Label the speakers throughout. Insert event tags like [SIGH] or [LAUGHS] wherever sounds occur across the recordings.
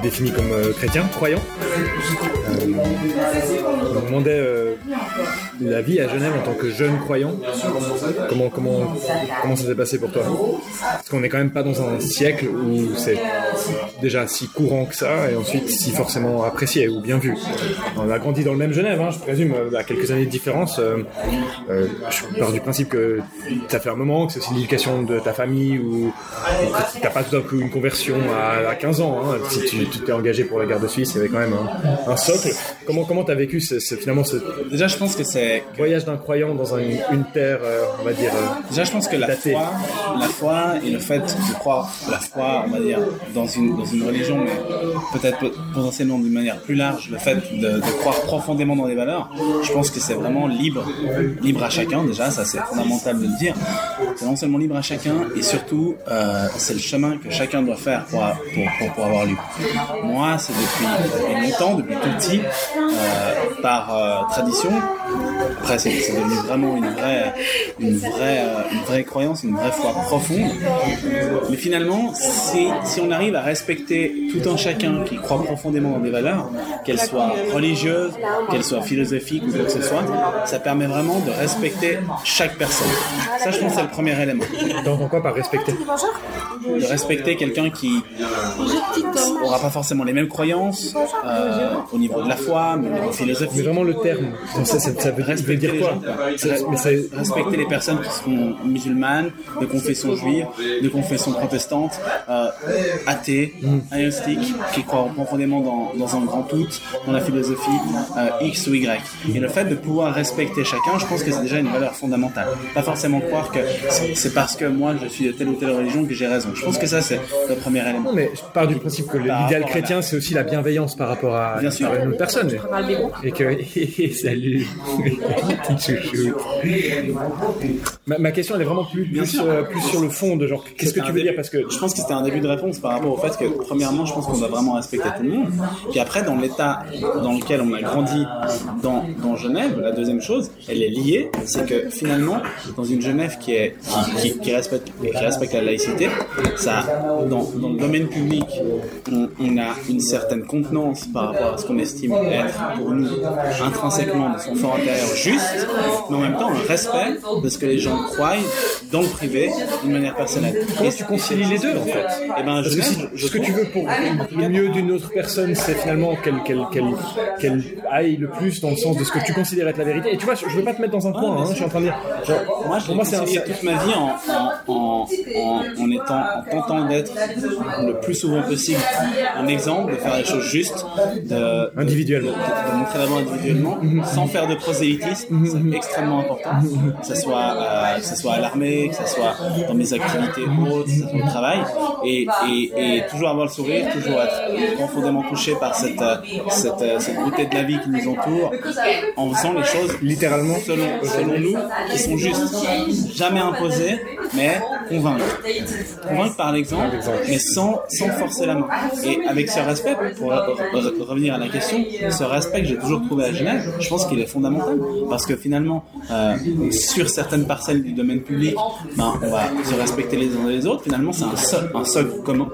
Speaker 1: te définis comme euh, chrétien, croyant. Euh, on demandait euh, la vie à Genève en tant que jeune croyant. Comment, comment, comment ça s'est passé pour toi? Parce qu'on n'est quand même pas dans un siècle où c'est déjà si courant que ça et ensuite si forcément apprécié ou bien vu. On a grandi dans le même Genève, hein, je présume, euh, à quelques années de différence. euh, euh, je pars du principe que ça fait un moment, que c'est aussi l'éducation de ta famille ou, que t'as pas tout d'un coup une conversion à, à 15 ans. hein. Si tu tu t'es engagé pour la guerre de Suisse, il y avait quand même un, socle. Comment comment t'as vécu ce, ce- finalement ce
Speaker 2: Déjà, je pense que c'est.
Speaker 1: Voyage d'un croyant dans un- une terre, euh, on va dire. euh,
Speaker 2: Déjà, je pense que la foi, la foi et le fait de croire la foi, on va dire, dans une, dans une religion, mais peut-être pot- potentiellement d'une manière plus large, le fait de, de croire profondément dans les valeurs, je pense que c'est vraiment libre, libre à chacun. Déjà, ça c'est fondamental de le dire. C'est non seulement libre à chacun, et surtout, euh, c'est le chemin que chacun doit faire pour, pour, pour, pour avoir lu. Moi, c'est depuis, depuis longtemps, depuis tout petit, euh, par euh, tradition. Après, c'est devenu vraiment une vraie, une vraie, euh, une vraie croyance, une vraie foi profonde. Mais finalement, si, si on arrive à respecter tout un chacun qui croit profondément dans des valeurs, qu'elles soient religieuses, qu'elles soient philosophiques ou quoi que ce soit, ça permet vraiment de respecter chaque personne. Ça, je pense, c'est le premier élément.
Speaker 1: T'entends quoi par respecter?
Speaker 2: De respecter quelqu'un qui aura pas forcément les mêmes croyances euh, au niveau de la foi, mais au niveau
Speaker 1: Mais
Speaker 2: philosophique.
Speaker 1: vraiment le terme, ça, ça, ça veut, ça veut dire
Speaker 2: les
Speaker 1: quoi c'est-
Speaker 2: respecter les personnes qui sont musulmanes, de confession juive, de confession protestante, euh, athées, agnostiques, qui croient profondément dans, dans un grand tout, dans la philosophie euh, X ou Y. Et le fait de pouvoir respecter chacun, je pense que c'est déjà une valeur fondamentale. Pas forcément croire que c'est parce que moi je suis de telle ou telle religion que j'ai raison. Je pense que ça c'est le premier élément.
Speaker 1: Non, mais je pars du principe que l'idéal chrétien, c'est aussi la bienveillance par rapport à,
Speaker 2: Bien sûr.
Speaker 1: à une autre personne. Et que. [LAUGHS] Salut. [LAUGHS] ma, ma question, elle est vraiment plus, plus,
Speaker 2: sûr.
Speaker 1: euh, plus sur le fond de genre, qu'est-ce que tu veux dire? Parce que
Speaker 2: je pense que c'était un début de réponse par rapport au fait que premièrement je pense qu'on doit vraiment respecter tout le monde puis après dans l'état dans lequel on a grandi dans, dans Genève la deuxième chose elle est liée c'est que finalement dans une Genève qui est qui, qui- qui respecte qui respecte la laïcité ça dans, dans le domaine public on, on a une certaine contenance par rapport à ce qu'on estime être pour nous intrinsèquement de son fort intérieur juste mais en même temps un respect de ce que les gens croient dans le privé d'une manière personnelle
Speaker 1: comment tu concilies les deux en fait?
Speaker 2: Eh ben,
Speaker 1: Parce que si
Speaker 2: je
Speaker 1: ce que tu veux pour le mieux d'une autre personne, c'est finalement qu'elle qu'elle qu'elle qu'elle aille le plus dans le sens de ce que tu considères être la vérité. Et tu vois, je je veux pas te mettre dans un coin. hein, je suis en train de dire. genre,
Speaker 2: Moi, je
Speaker 1: pour moi, c'est
Speaker 2: toute ma vie en, en, en, en, en étant, en tentant d'être le plus souvent possible un exemple, de faire les choses justes, de,
Speaker 1: Individuellement.
Speaker 2: de, de montrer l'avant individuellement, sans faire de prosélytisme, c'est extrêmement important. Que ce soit, euh, que ce soit à l'armée, que ce soit dans mes activités autres, que ce soit au travail, et, et, et toujours avoir le sourire, toujours être profondément touché par cette, euh, cette, euh, cette beauté de la vie qui nous entoure, en faisant les choses
Speaker 1: Littéralement.
Speaker 2: selon, selon nous, qui sont justes. Jamais imposés, mais convaincre. Convaincre par l'exemple, mais sans, sans forcer la main. Et avec ce respect, pour re- revenir à la question, ce respect que j'ai toujours trouvé à Genève, je pense qu'il est fondamental. Parce que finalement, euh, sur certaines parcelles du domaine public, ben, on va se respecter les uns les autres. Finalement, c'est un socle, un socle commun.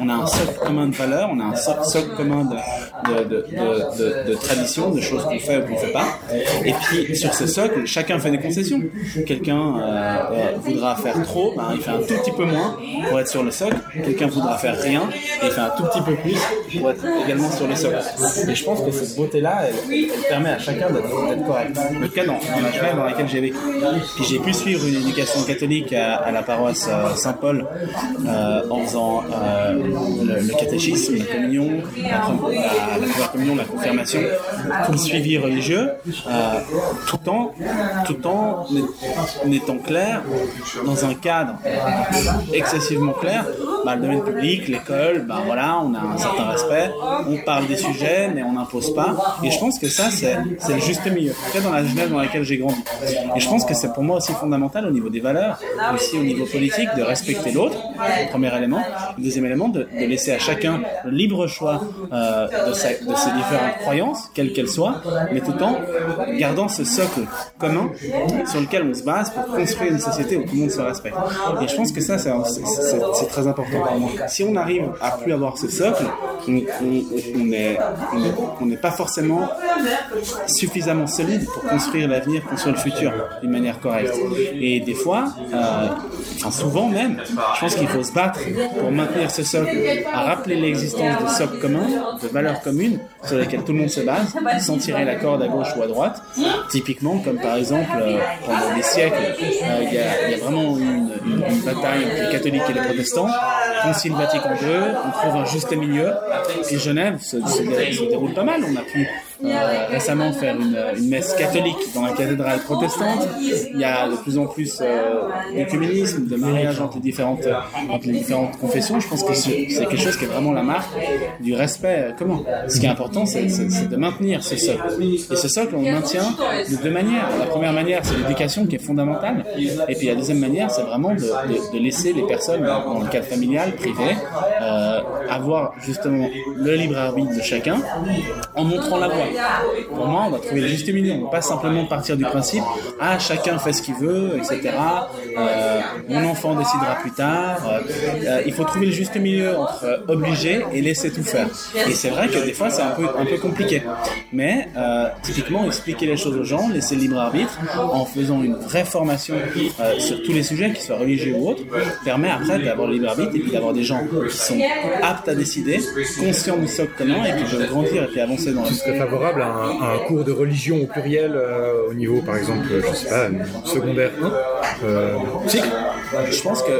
Speaker 2: On a un socle commun de valeurs, on a un socle, commun de, de, de, traditions, de choses qu'on fait ou qu'on fait pas. Et puis, sur ce socle, chacun fait des concessions. Quelqu'un euh, euh, voudra faire trop, ben, il fait un tout petit peu moins pour être sur le socle. Quelqu'un voudra faire rien et il fait un tout petit peu plus pour être également sur le socle. Et je pense que cette beauté-là, elle, elle permet à chacun d'être d'être correct. Le cas dans, la dans laquelle j'ai j'ai pu suivre une éducation catholique à, la paroisse euh, Saint-Paul euh, en faisant euh, le, catéchisme, la communion, la, la, la communion, la confirmation, tout le suivi religieux, tout en, tout en clair dans un cadre excessivement clair. Bah, le domaine public, l'école, bah, voilà, on a un certain respect, on parle des sujets, mais on n'impose pas. Et je pense que ça, c'est le juste milieu. En tout Dans laquelle j'ai grandi. Et je pense que c'est pour moi aussi fondamental au niveau des valeurs, aussi au niveau politique, de respecter l'autre, premier élément. Le deuxième élément, de, laisser à chacun le libre choix euh, de, ses différentes croyances, quelles qu'elles soient, mais tout en gardant ce socle commun sur lequel on se base pour construire une société où tout le monde se respecte. Et je pense que ça, c'est très important. Si on arrive à plus avoir ce socle, on n'est on, n'est pas forcément suffisamment solide pour construire l'avenir, construire le futur d'une manière correcte. Et des fois, euh, enfin souvent même, je pense qu'il faut se battre pour maintenir ce socle, à rappeler l'existence de socles communs, de valeurs communes sur lesquelles tout le monde se base, sans tirer la corde à gauche ou à droite. Typiquement, comme par exemple, euh, pendant des siècles, euh, il y, a, vraiment une, bataille entre les catholiques et les protestants. Concile Vatican II, on trouve un juste milieu. Et Genève se, se déroule pas mal. On a pu euh, récemment faire une, une, messe catholique dans la cathédrale protestante. Il y a de plus en plus euh, de mariage entre les différentes, entre les différentes confessions. Je pense que c'est quelque chose qui est vraiment la marque du respect commun. Ce qui est important, c'est de maintenir ce socle. Et ce socle, on le maintient de deux manières. La première manière, c'est l'éducation qui est fondamentale. Et puis la deuxième manière, c'est vraiment de, de, de, laisser les personnes, dans le cadre familial, privé, euh, avoir justement le libre arbitre de chacun en montrant la voie. Pour moi, on va trouver le juste milieu. On ne pas simplement partir du principe ah chacun fait ce qu'il veut, etc. Euh, mon enfant décidera plus tard. Euh, il faut trouver le juste milieu entre obliger et laisser tout faire. Et c'est vrai que des fois c'est un peu un peu compliqué. Mais euh, typiquement expliquer les choses aux gens, laisser le libre arbitre en faisant une vraie formation sur tous les sujets, qu'ils soient religieux ou autres, permet après d'avoir le libre arbitre et puis d'avoir des gens qui sont aptes à décider, conscients du socle commun et qui veulent grandir et puis avancer dans la
Speaker 1: favorable à un, cours de religion au pluriel euh, au niveau, par exemple, je sais pas, secondaire 1 euh,
Speaker 2: Je pense que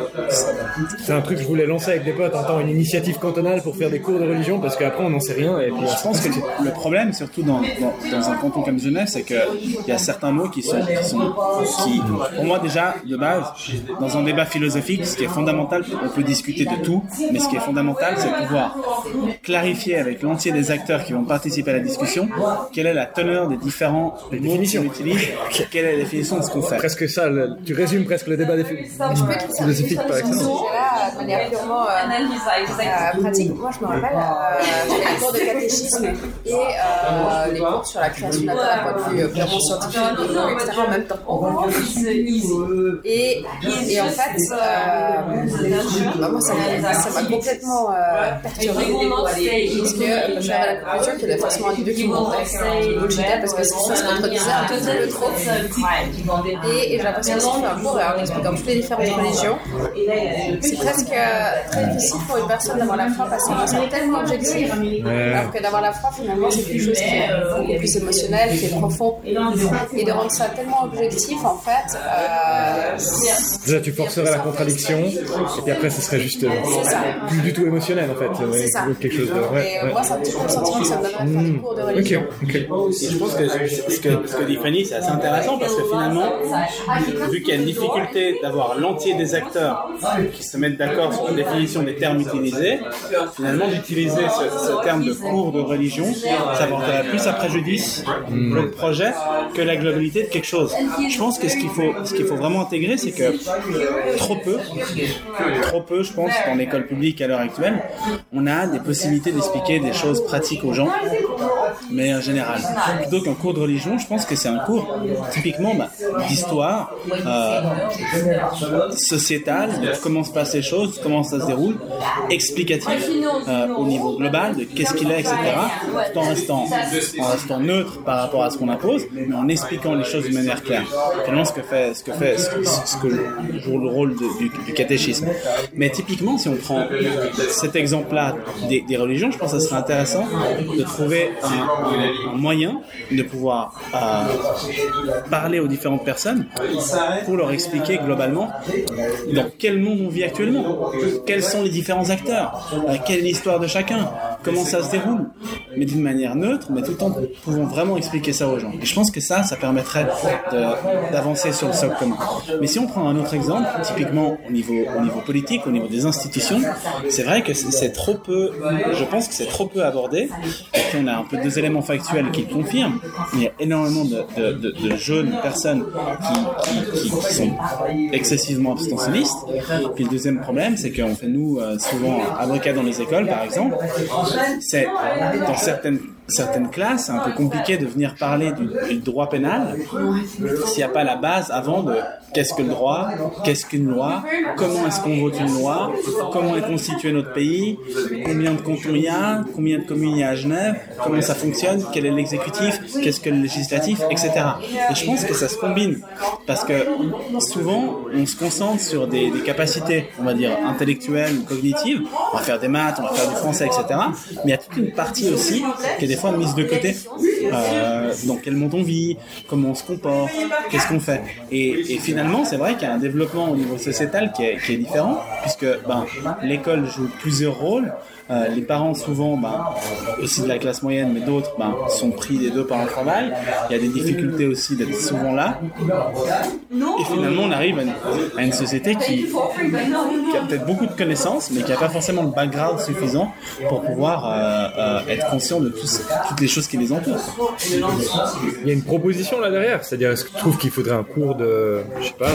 Speaker 1: c'est un truc que je voulais lancer avec des potes en tant une initiative cantonale pour faire des cours de religion parce qu'après on n'en sait rien. Et puis,
Speaker 2: je pense que le problème, surtout dans, dans, un canton comme Genève, c'est qu'il y a certains mots qui sont, qui sont qui, pour moi déjà, de base, dans un débat philosophique, ce qui est fondamental, on peut discuter de tout, mais ce qui est fondamental, c'est pouvoir clarifier avec l'entier des acteurs qui vont participer à la discussion quelle est la teneur des différents définitions qu'on utilise, [LAUGHS] quelle est la définition de ce qu'on fait.
Speaker 1: Presque ça, tu résumes presque le débat philosophique par exemple.
Speaker 3: de manière purement euh, euh, pratique. Moi, je me rappelle, euh, j'avais les cours de catéchisme et euh, les cours sur la création de la Terre d'un point de vue purement scientifique, etc. en même temps. Et, et en fait, bah, moi, ça m'a complètement perturbé parce que j'avais la conclusion qu'il y avait forcément un des deux qui parce que ça se contredisait un peu trop. Et, j'ai l'impression que fais un cours en expliquant toutes les différentes religions, c'est presque très difficile pour une personne d'avoir la foi parce que c'est tellement objectif. Alors que d'avoir la foi, finalement, c'est quelque chose qui est beaucoup plus émotionnel, qui est profond. Et de rendre ça tellement objectif, en fait. Euh,
Speaker 1: Déjà, tu forcerais la contradiction, et puis après, ce serait juste euh, plus du tout émotionnel, en fait.
Speaker 3: C'est ça. Quelque chose de. Et moi, c'est un petit peu le sentiment que ça me donne à faire des cours de religion.
Speaker 2: Et je pense que ce que, ce que dit Fanny, c'est assez intéressant parce que finalement, vu qu'il y a une difficulté d'avoir l'entier des acteurs qui se mettent d'accord sur la définition des termes utilisés, finalement d'utiliser ce, terme de cours de religion, ça porterait plus à préjudice le projet que la globalité de quelque chose. Je pense que ce qu'il faut, ce qu'il faut vraiment intégrer, c'est que trop peu, trop peu, je pense, dans l'école publique à l'heure actuelle, on a des possibilités d'expliquer des choses pratiques aux gens, mais en général. Plutôt qu'un cours de religion, je pense que c'est un cours typiquement bah, d'histoire euh, sociétale, de comment se passent les choses, comment ça se déroule, explicatif euh, au niveau global de qu'est-ce qu'il est, etc. Tout en restant, en restant neutre par rapport à ce qu'on impose, mais en expliquant les choses de manière claire. Finalement, ce que fait, ce que fait, ce, que joue le rôle du, catéchisme. Mais typiquement, si on prend cet exemple-là des, religions, je pense que ce serait intéressant de trouver un moyen de pouvoir euh, parler aux différentes personnes pour leur expliquer globalement dans quel monde on vit actuellement, quels sont les différents acteurs, euh, quelle est l'histoire de chacun, comment ça se déroule, mais d'une manière neutre, mais tout en pouvant vraiment expliquer ça aux gens. Et je pense que ça, ça permettrait d'avancer sur le socle commun. Mais si on prend un autre exemple, typiquement au niveau, au niveau politique, au niveau des institutions, c'est vrai que c'est trop peu, je pense que c'est trop peu abordé, et puis on a un peu deux éléments factuels qui le confirment. Il y a énormément de, jeunes personnes qui, sont excessivement abstentionnistes. Puis le deuxième problème, c'est qu'on fait nous euh, souvent avocats dans les écoles, par exemple, c'est dans certaines certaines classes, c'est un peu compliqué de venir parler du, du droit pénal s'il n'y a pas la base avant de qu'est-ce que le droit, qu'est-ce qu'une loi, comment est-ce qu'on vote une loi, comment est constitué notre pays, combien de cantons il y a, combien de communes il y a à Genève, comment ça fonctionne, quel est l'exécutif, qu'est-ce que le législatif, etc. Et je pense que ça se combine parce que souvent on se concentre sur des, des capacités, on va dire intellectuelles ou cognitives. On va faire des maths, on va faire du français, etc. Mais il y a toute une partie aussi qui est des fois mise de côté. Euh, dans quel monde on vit, comment on se comporte, qu'est-ce qu'on fait. Et, et finalement, c'est vrai qu'il y a un développement au niveau sociétal qui est, qui est différent, puisque ben, l'école joue plusieurs rôles. Euh, les parents souvent, ben, aussi de la classe moyenne, mais d'autres ben, sont pris les deux par le travail. Il y a des difficultés aussi d'être souvent là. Et finalement, on arrive à une, à une société qui, qui a peut-être beaucoup de connaissances, mais qui n'a pas forcément le background suffisant pour pouvoir euh, euh, être conscient de toutes les choses qui les entourent.
Speaker 1: Il y a une proposition là derrière, c'est-à-dire est-ce que tu trouves qu'il faudrait un cours de, je sais pas,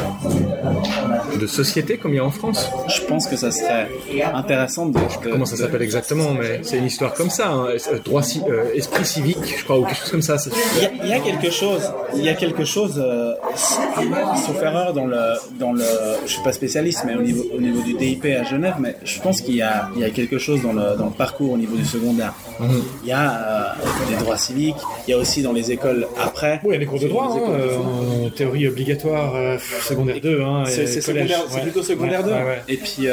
Speaker 1: de société comme il y a en France?
Speaker 2: Je pense que ça serait intéressant de, de-
Speaker 1: Comment ça s'appelle exactement Mais c'est une histoire comme ça, hein. Euh, droit, euh, esprit civique, je crois, ou quelque chose comme ça.
Speaker 2: Il y, a, il y a quelque chose, il y a quelque chose, euh, sauf erreur dans le, dans le, je suis pas spécialiste, mais au niveau, au niveau du DIP à Genève, mais je pense qu'il y a, il y a quelque chose dans le, dans le parcours au niveau du secondaire. Il y a euh, des droits civiques, il y a aussi dans les écoles après.
Speaker 1: Oui, il y a des cours de droit, hein,
Speaker 2: de
Speaker 1: euh, en théorie obligatoire, secondaire 2. Hein,
Speaker 2: C'est secondaire-
Speaker 1: Ouais.
Speaker 2: plutôt secondaire 2.
Speaker 1: Ouais, ouais, ouais.
Speaker 2: Et puis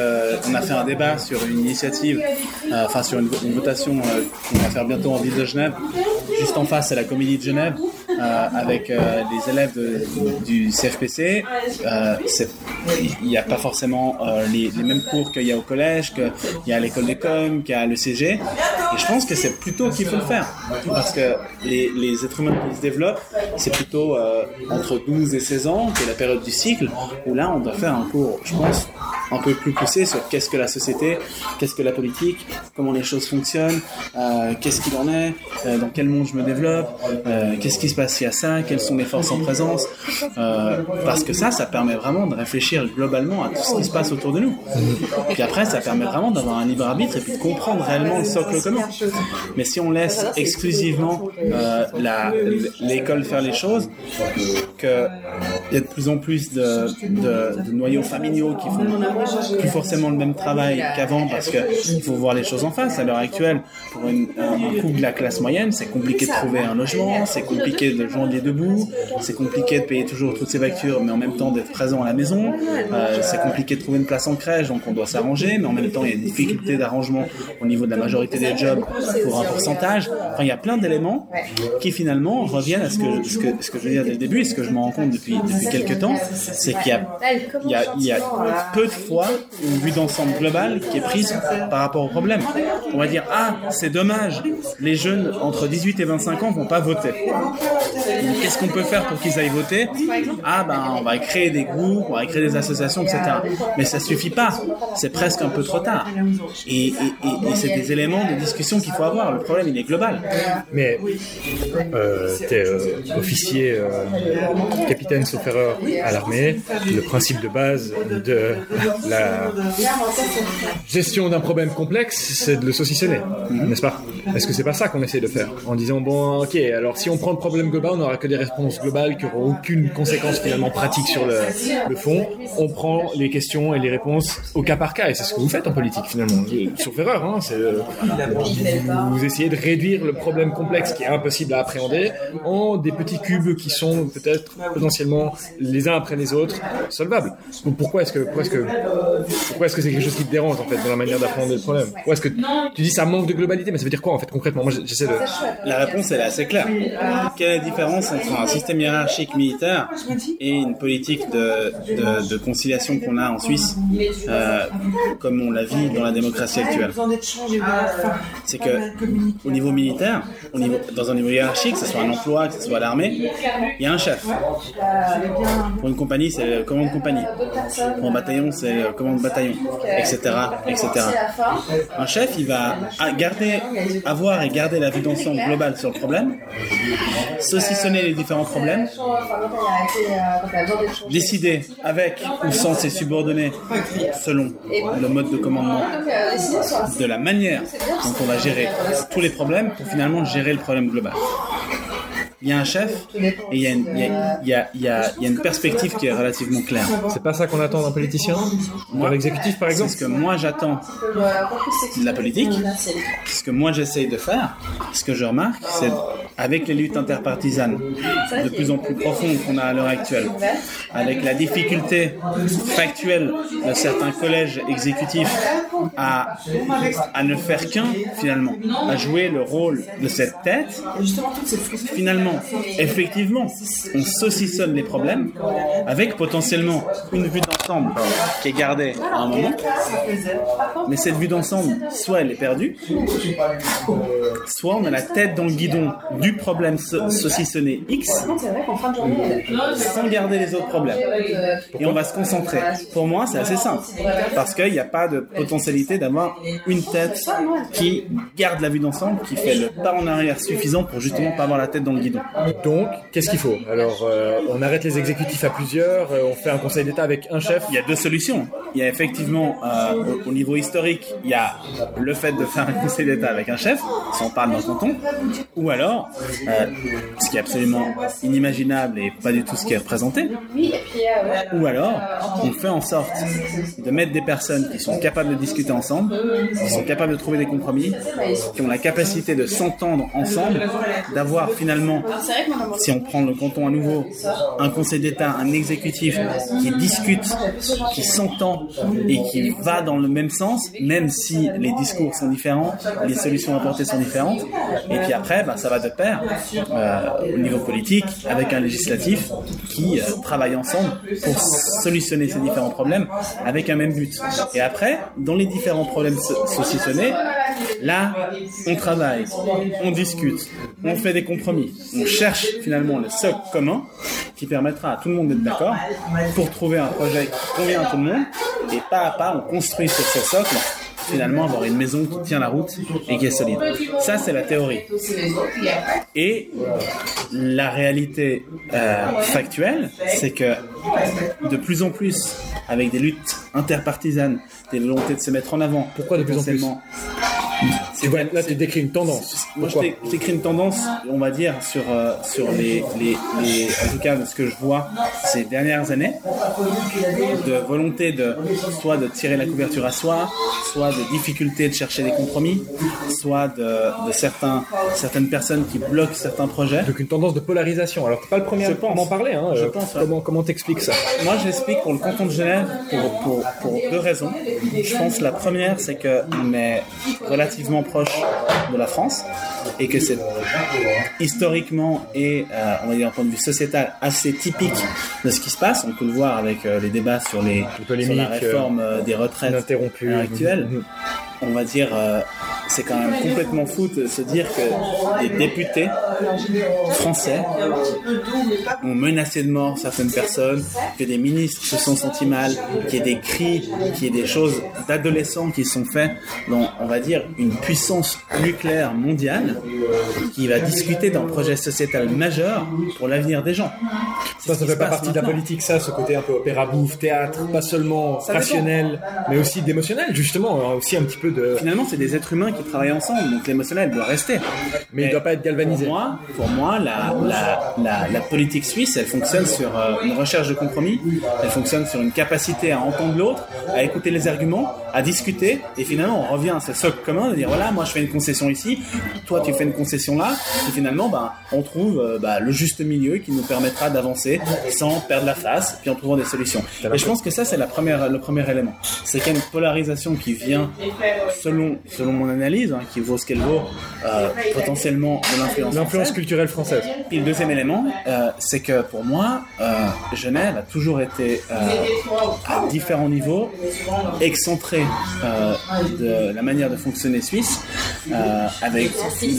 Speaker 2: on a fait un débat sur une initiative, enfin sur une, votation euh, qu'on va faire bientôt en ville de Genève. Juste en face, c'est la Comédie de Genève, euh, avec euh, les élèves de- du CFPC. Euh, Il n'y a pas forcément euh, les, mêmes cours qu'il y a au collège, qu'il y a à l'école des com, qu'il y a à l'ECG. Et je pense que c'est plutôt qu'il faut le faire. Parce que les, êtres humains qui se développent, c'est plutôt euh, entre 12 et 16 ans, qui est la période du cycle, où là, on doit faire un cours, je pense, un peu plus poussé sur qu'est-ce que la société, qu'est-ce que la politique, comment les choses fonctionnent, euh, qu'est-ce qu'il en est, euh, dans quel monde je me développe, euh, qu'est-ce qui se passe y a ça, quelles sont les forces en présence. Euh, parce que ça, ça permet vraiment de réfléchir globalement à tout ce qui se passe autour de nous. Puis après, ça permet vraiment d'avoir un libre arbitre et puis de comprendre réellement le socle commun. Mais si on laisse exclusivement euh, l'école faire les choses, que il y a de plus en plus de, noyaux familiaux qui font plus forcément le même travail qu'avant parce que il faut voir les choses en face. À l'heure actuelle, pour une- un couple de la classe moyenne, c'est compliqué de trouver un logement, c'est compliqué de joindre les deux bouts, c'est compliqué de payer toujours toutes ses factures, mais en même temps d'être présent à la maison. Euh, c'est compliqué de trouver une place en crèche, donc on doit s'arranger, mais en même temps il y a des difficultés d'arrangement au niveau de la majorité des jobs pour un pourcentage. Enfin, il y a plein d'éléments qui finalement reviennent à ce que, ce que, je veux dire dès le début et ce que je me rends compte depuis, depuis quelques temps, c'est qu'il y a, y, a, il y a peu de fois une vue d'ensemble globale qui est prise par rapport au problème. On va dire, ah, c'est dommage, les jeunes entre 18 et 25 ans vont pas voter. Qu'est-ce qu'on peut faire pour qu'ils aillent voter Ah, ben, on va créer des groupes, on va créer des associations, etc. Mais ça suffit pas. C'est presque un peu trop tard. Et, et, et, et c'est des éléments de discussion qu'il faut avoir. Le problème, il est global.
Speaker 1: Mais euh, t'es euh, officier, euh, capitaine sauf erreur à l'armée. Le principe de base de la gestion d'un problème complexe, c'est de le saucissonner, n'est-ce pas? Est-ce que c'est pas ça qu'on essaie de faire En disant, bon, ok, alors si on prend le problème global, on n'aura que des réponses globales qui n'auront aucune conséquence finalement pratique sur le, fond. On prend les questions et les réponses au cas par cas, et c'est ce que vous faites en politique finalement. Sauf erreur, hein, euh, vous, essayez de réduire le problème complexe qui est impossible à appréhender en des petits cubes qui sont peut-être potentiellement les uns après les autres solvables. Pourquoi est-ce que pourquoi est-ce que pourquoi est-ce que c'est quelque chose qui te dérange en fait dans la manière d'apprendre le problème? Pourquoi est-ce que tu dis ça manque de globalité? Mais ça veut dire quoi en fait concrètement? Moi j'essaie de
Speaker 2: La réponse, est assez claire. Quelle différence entre un système hiérarchique militaire et une politique de, conciliation qu'on a en Suisse, euh, comme on la vit dans la démocratie actuelle C'est que au niveau militaire, dans un niveau hiérarchique, que ce soit un emploi, que ce soit l'armée, il y a un chef. Pour une compagnie, c'est le commandant compagnie. Pour un bataillon, c'est le commandant bataillon, etc., etc. Un chef, il va garder, avoir et garder la vue d'ensemble globale sur le problème, saucissonner les différents problèmes, décider avec ou sans ses subordonnés selon le mode de commandement de la manière dont on va gérer tous les problèmes pour finalement gérer le problème global il y a un chef et il y a une, il y a, il y a, il y a, il y a une perspective qui est relativement claire.
Speaker 1: C'est pas ça qu'on attend d'un politicien Dans l'exécutif, par exemple
Speaker 2: Ce que moi j'attends de la politique, ce que moi j'essaye de faire, ce que je remarque, c'est avec les luttes interpartisanes de plus en plus profondes qu'on a à l'heure actuelle, avec la difficulté factuelle de certains collèges exécutifs à, ne faire qu'un, finalement, à jouer le rôle de cette tête, finalement, effectivement, on saucissonne les problèmes avec potentiellement une vue d'ensemble qui est gardée à un moment, mais cette vue d'ensemble, soit elle est perdue, soit on a la tête dans le guidon du problème saucissonné X sans garder les autres problèmes. Et on va se concentrer. Pour moi, c'est assez simple, parce qu'il n'y a pas de d'avoir une tête qui garde la vue d'ensemble, qui fait le pas en arrière suffisant pour justement pas avoir la tête dans le guidon.
Speaker 1: Donc, qu'est-ce qu'il faut? Alors, euh, on arrête les exécutifs à plusieurs, euh, on fait un conseil d'État avec un chef.
Speaker 2: Il y a deux solutions. Il y a effectivement, euh, au, niveau historique, il y a le fait de faire un conseil d'État avec un chef, si on parle d'un canton, ou alors, ce qui est absolument inimaginable et pas du tout ce qui est représenté, ou alors, on fait en sorte de mettre des personnes qui sont capables de discuter ensemble, qui sont capables de trouver des compromis, qui ont la capacité de s'entendre ensemble, d'avoir finalement si on prend le canton à nouveau, un conseil d'État, un exécutif qui discute, qui s'entend et qui va dans le même sens, même si les discours sont différents, les solutions apportées sont différentes. Et puis après, bah, ça va de pair euh, au niveau politique avec un législatif qui euh, travaille ensemble pour solutionner ces différents problèmes avec un même but. Et après, dans les différents problèmes saucissonnés, là, on travaille, on discute, on fait des compromis, on cherche finalement le socle commun qui permettra à tout le monde d'être d'accord pour trouver un projet qui convient à tout le monde. Et pas à pas on construit sur ce socle finalement avoir une maison qui tient la route et qui est solide. Ça, c'est la théorie. Et la réalité euh, factuelle, c'est que de plus en plus, avec des luttes interpartisanes, des volontés de se mettre en avant,
Speaker 1: pourquoi de plus en plus? Là, tu décris une tendance.
Speaker 2: Moi, je décris une tendance, on va dire, sur, euh, sur les, les, les, en tout cas, de ce que je vois ces dernières années, de volonté de, soit de tirer la couverture à soi, soit de difficulté de chercher des compromis, soit de, de certains, certaines personnes qui bloquent certains projets.
Speaker 1: Donc une tendance de polarisation. Alors, tu pas le premier à m'en parler. Hein, je euh, pense, Comment comment t'expliques ça?
Speaker 2: Moi, j'explique pour le canton de Genève pour, pour, pour deux raisons. Je pense la première, c'est qu'on est relativement proche de la France et que c'est historiquement et euh, on va dire d'un point de vue sociétal assez typique de ce qui se passe. On peut le voir avec euh, les débats sur les, sur la réforme euh, des retraites actuelles. Mhm. On va dire c'est quand même complètement fou de se dire que des députés français ont menacé de mort certaines personnes, que des ministres se sont sentis mal, qu'il y ait des cris, qu'il y ait des choses d'adolescents qui sont faits dans, on va dire, une puissance nucléaire mondiale qui va discuter d'un projet sociétal majeur pour l'avenir des gens.
Speaker 1: Ça, ça fait pas partie de la politique, ça, ce côté un peu opéra bouffe, théâtre, pas seulement rationnel, mais aussi d'émotionnel, justement, hein, aussi un petit peu de...
Speaker 2: Finalement, c'est des êtres humains qui travailler ensemble, donc l'émotionnel doit rester.
Speaker 1: Mais, il ne doit pas être galvanisé.
Speaker 2: Pour moi, pour moi la, la, la, politique suisse, elle fonctionne sur euh, une recherche de compromis, elle fonctionne sur une capacité à entendre l'autre, à écouter les arguments, à discuter, et finalement on revient à ce socle commun de dire voilà, moi je fais une concession ici, toi tu fais une concession là, et finalement ben, on trouve euh, bah, le juste milieu qui nous permettra d'avancer sans perdre la face, puis en trouvant des solutions. Et je pense que ça c'est la première, le premier élément. C'est qu'il y a une polarisation qui vient selon, selon mon analyse Hein, qui vaut ce qu'elle vaut, euh, potentiellement de l'influence.
Speaker 1: L'influence culturelle française.
Speaker 2: Et le deuxième élément, euh, c'est que pour moi, euh, Genève a toujours été à différents niveaux excentré de la manière de fonctionner suisse avec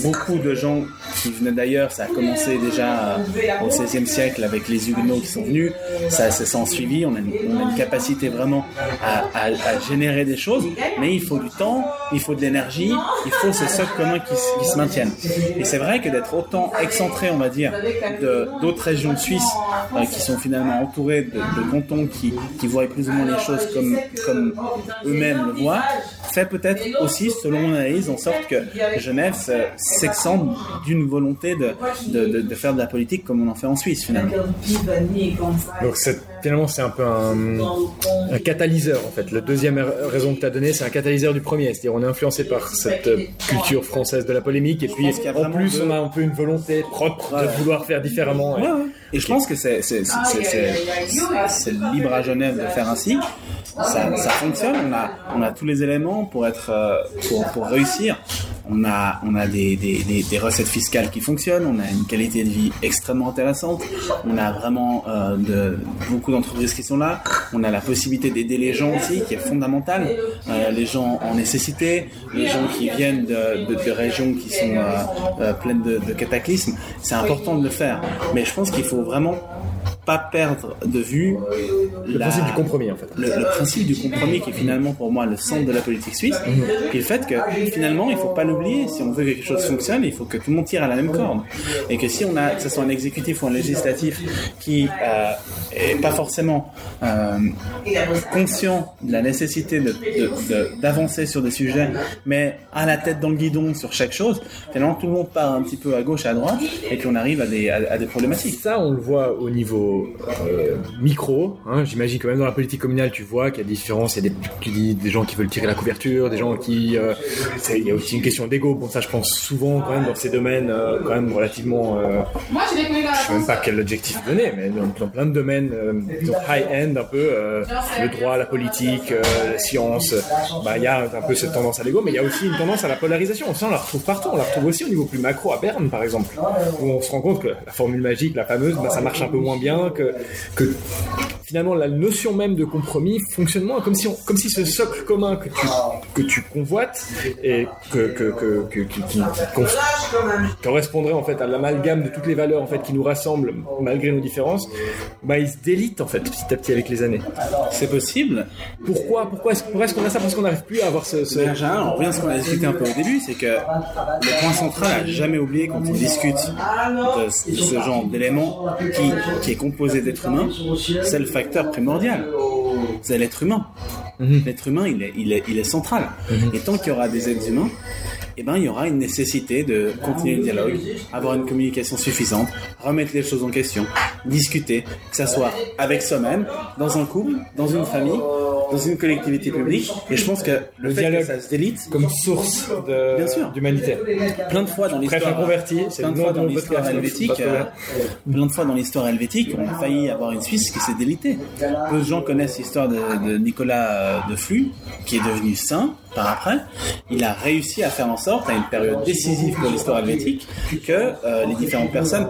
Speaker 2: beaucoup de gens qui venaient d'ailleurs. Ça a commencé déjà au XVIe siècle avec les Huguenots qui sont venus. Ça, ça s'en suivi. On a, une, on a une capacité vraiment à, à, à, générer des choses, mais il faut du temps, il faut de l'énergie, il faut ce socle commun qui, se maintiennent. Et c'est vrai que d'être autant excentré, on va dire, d'autres régions de Suisse euh, qui sont finalement entourées de, cantons qui, voient plus ou moins les choses comme, comme eux-mêmes le voient, fait peut-être aussi, selon mon analyse, en sorte que Genève s'excente d'une volonté de, de, de, faire de la politique comme on en fait en Suisse, finalement.
Speaker 1: Donc finalement, c'est un peu un, un, catalyseur, en fait. La deuxième raison que tu as donnée, c'est un catalyseur du premier. C'est-à-dire, on est influencé par cette culture française de la polémique, et puis en plus, de... on a un peu une volonté propre de vouloir faire différemment.
Speaker 2: Ouais, ouais. Et je pense que c'est libre à Genève de faire ainsi. Ça, ça, fonctionne. On a, on a tous les éléments pour être, pour, pour réussir. On a, on a des, des, des, des, recettes fiscales qui fonctionnent. On a une qualité de vie extrêmement intéressante. On a vraiment euh, de, beaucoup d'entreprises qui sont là. On a la possibilité d'aider les gens aussi, qui est fondamentale. Euh, les gens en nécessité, les gens qui viennent de, de, de régions qui sont euh, euh, pleines de, de cataclysmes. C'est important de le faire. Mais je pense qu'il faut vraiment pas perdre de vue
Speaker 1: le la, principe du compromis en fait.
Speaker 2: Le, le, principe du compromis qui est finalement pour moi le centre de la politique suisse, qui est le fait que finalement il faut pas l'oublier. Si on veut que quelque chose fonctionne, il faut que tout le monde tire à la même corde. Et que si on a, que ce soit un exécutif ou un législatif qui euh, est pas forcément euh, conscient de la nécessité d'avancer de, de, sur des sujets, mais à la tête dans le guidon sur chaque chose, finalement tout le monde part un petit peu à gauche, à droite, et qu'on arrive à des, à, à des problématiques.
Speaker 1: Ça, on le voit au niveau euh, micro. Hein, J'imagine quand même dans la politique communale, tu vois qu'il y a des différences. Il y a des, des gens qui veulent tirer la couverture, des gens qui. Euh, il y a aussi une question d'ego. Bon, ça, je pense souvent quand même dans ces domaines, euh, quand même relativement. Euh, je sais même pas quel objectif donner, mais dans, dans plein de domaines, high-end un peu, le droit, la politique, la science. Bah, il y a un peu cette tendance à l'ego, mais il y a aussi une tendance à la polarisation. Ça, on la retrouve partout. On la retrouve aussi au niveau plus macro à Berne, par exemple, où on se rend compte que la formule magique, la fameuse, bah, ça marche un peu moins bien que, que finalement la notion même de compromis fonctionne moins comme si on, comme si ce socle commun que tu que tu convoites et que que que, que qui, correspondrait en fait à l'amalgame de toutes les valeurs en fait qui nous rassemblent malgré nos différences bah il se délite en fait petit à petit avec les années.
Speaker 2: C'est possible.
Speaker 1: Pourquoi pourquoi est-ce est qu'on a ça? Parce qu'on n'arrive plus à avoir ce, ce...
Speaker 2: Ben, on revient à ce qu'on a discuté un peu au début c'est que le point central à jamais oublier quand on discute de, de ce genre d'éléments qui, qui est composé d'êtres humains c'est le facteur primordial. C'est l'être humain. -hmm. L'être humain, il est, il est, il est central. -hmm. Et tant qu'il y aura des êtres humains, eh ben, il y aura une nécessité de continuer le dialogue, avoir une communication suffisante, remettre les choses en question, discuter, que ça soit avec soi-même, dans un couple, dans une famille, dans une collectivité publique. Et je pense que le,
Speaker 1: le
Speaker 2: fait
Speaker 1: dialogue
Speaker 2: que ça se délite
Speaker 1: comme source d'humanité.
Speaker 2: Plein de fois dans l'histoire
Speaker 1: converti,
Speaker 2: plein de fois dans l'histoire helvétique, euh, plein de fois dans l'histoire helvétique, on a failli avoir une Suisse qui s'est délitée. Peu de gens connaissent l'histoire de, de, Nicolas de Flux, qui est devenu saint par après. Il a réussi à faire en sorte, à une période décisive pour l'histoire helvétique, que euh, les différentes personnes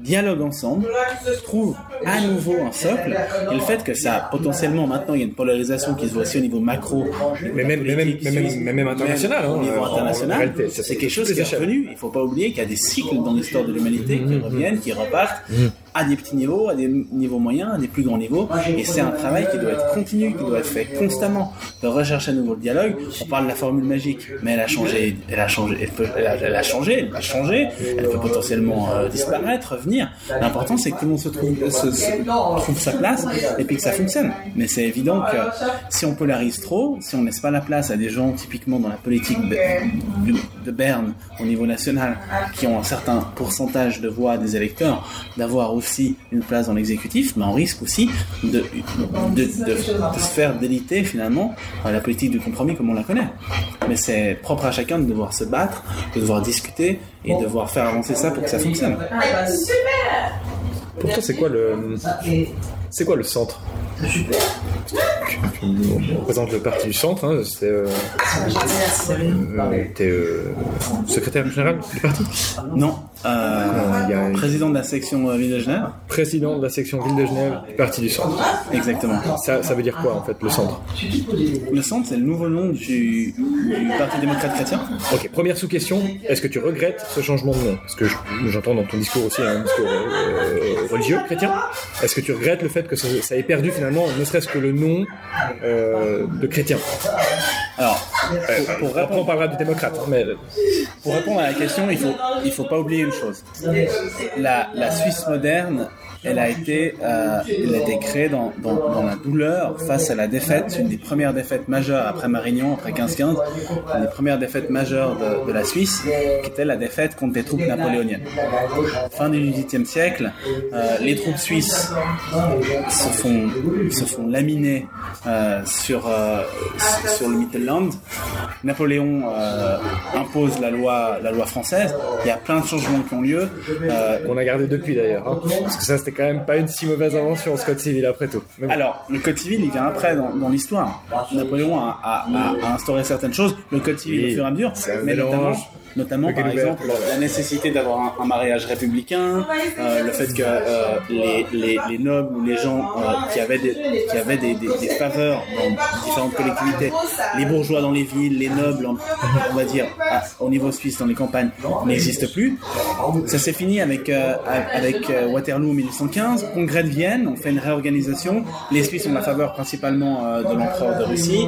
Speaker 2: dialoguent ensemble, trouvent à nouveau un socle, et le fait que ça, potentiellement, maintenant, il y a une polarisation qui se voit aussi au niveau macro,
Speaker 1: mais même, mais même, mais même, mais même international,
Speaker 2: même, hein, au niveau international, c'est quelque chose qui est revenu. Il ne faut pas oublier qu'il y a des cycles dans l'histoire de l'humanité qui reviennent, qui repartent, mmh à des petits niveaux, à des niveaux moyens, à des plus grands niveaux. Et c'est un travail qui doit être continu, qui doit être fait constamment, de rechercher à nouveau le dialogue. On parle de la formule magique, mais elle a changé, elle a changé, elle, peut, elle, a, elle a, changé, elle va changer, elle peut potentiellement euh, disparaître, revenir. L'important, c'est que tout le monde se trouve, se, se, trouve sa place et puis que ça fonctionne. Mais c'est évident que si on polarise trop, si on laisse pas la place à des gens typiquement dans la politique de, de Berne au niveau national qui ont un certain pourcentage de voix des électeurs, d'avoir aussi aussi une place dans l'exécutif, mais on risque aussi de, de, de, de, se faire déliter finalement à la politique du compromis comme on la connaît. Mais c'est propre à chacun de devoir se battre, de devoir discuter et de devoir faire avancer ça pour que ça fonctionne.
Speaker 1: Pour toi, c'est quoi le c'est quoi le centre on représente le parti du centre, hein, c'est euh, euh, t'es euh, secrétaire général du parti
Speaker 2: Non, euh, président de la section euh, Ville de Genève.
Speaker 1: Président de la section Ville de Genève du Parti du Centre.
Speaker 2: Exactement.
Speaker 1: Ça, ça veut dire quoi en fait, le Centre
Speaker 2: Le Centre, c'est le nouveau nom du, du Parti démocrate chrétien.
Speaker 1: Ok, première sous-question, est-ce que tu regrettes ce changement de nom? Parce que je- j'entends dans ton discours aussi un discours euh, religieux, chrétien. Est-ce que tu regrettes le fait que ça, ça ait perdu finalement, ne serait-ce que le nom euh, de chrétien
Speaker 2: Alors,
Speaker 1: Euh,
Speaker 2: pour, pour
Speaker 1: Après, on
Speaker 2: répondre,
Speaker 1: parlera du démocrate, hein, mais
Speaker 2: pour répondre à la question, il faut, il faut pas oublier une chose. La, la Suisse moderne, elle a été, euh, elle a été créée dans, dans, la douleur face à la défaite, une des premières défaites majeures après Marignan, après 15-15, une des premières défaites majeures de, de la Suisse, qui était la défaite contre les troupes napoléoniennes. Fin du XVIIIe siècle, euh, les troupes suisses se font, se font laminer euh, sur, euh, sur le Mittelland. Napoléon euh, impose la loi, la loi française. Il y a plein de changements qui ont lieu. Euh,
Speaker 1: qu'on a gardé depuis d'ailleurs. hein. parce que ça, c'était quand même pas une si mauvaise invention, ce code civil, après tout. Bon.
Speaker 2: alors, le code civil, il vient après dans, dans l'histoire. Napoléon a, a- a- a instauré certaines choses, le code civil au fur et à mesure, mais
Speaker 1: mélange.
Speaker 2: notamment, notamment par exemple la nécessité d'avoir un, un mariage républicain, euh, le fait que euh, les, les, les nobles ou les gens euh, qui avaient, des, qui avaient des, des, des faveurs dans différentes collectivités, les bourgeois dans les villes, les nobles, on va dire, à- au niveau suisse dans les campagnes, n'existent plus. Ça s'est fini avec, euh, avec euh, Waterloo en 1815, congrès de Vienne, on fait une réorganisation. Les Suisses ont la faveur principalement euh, de l'empereur de Russie.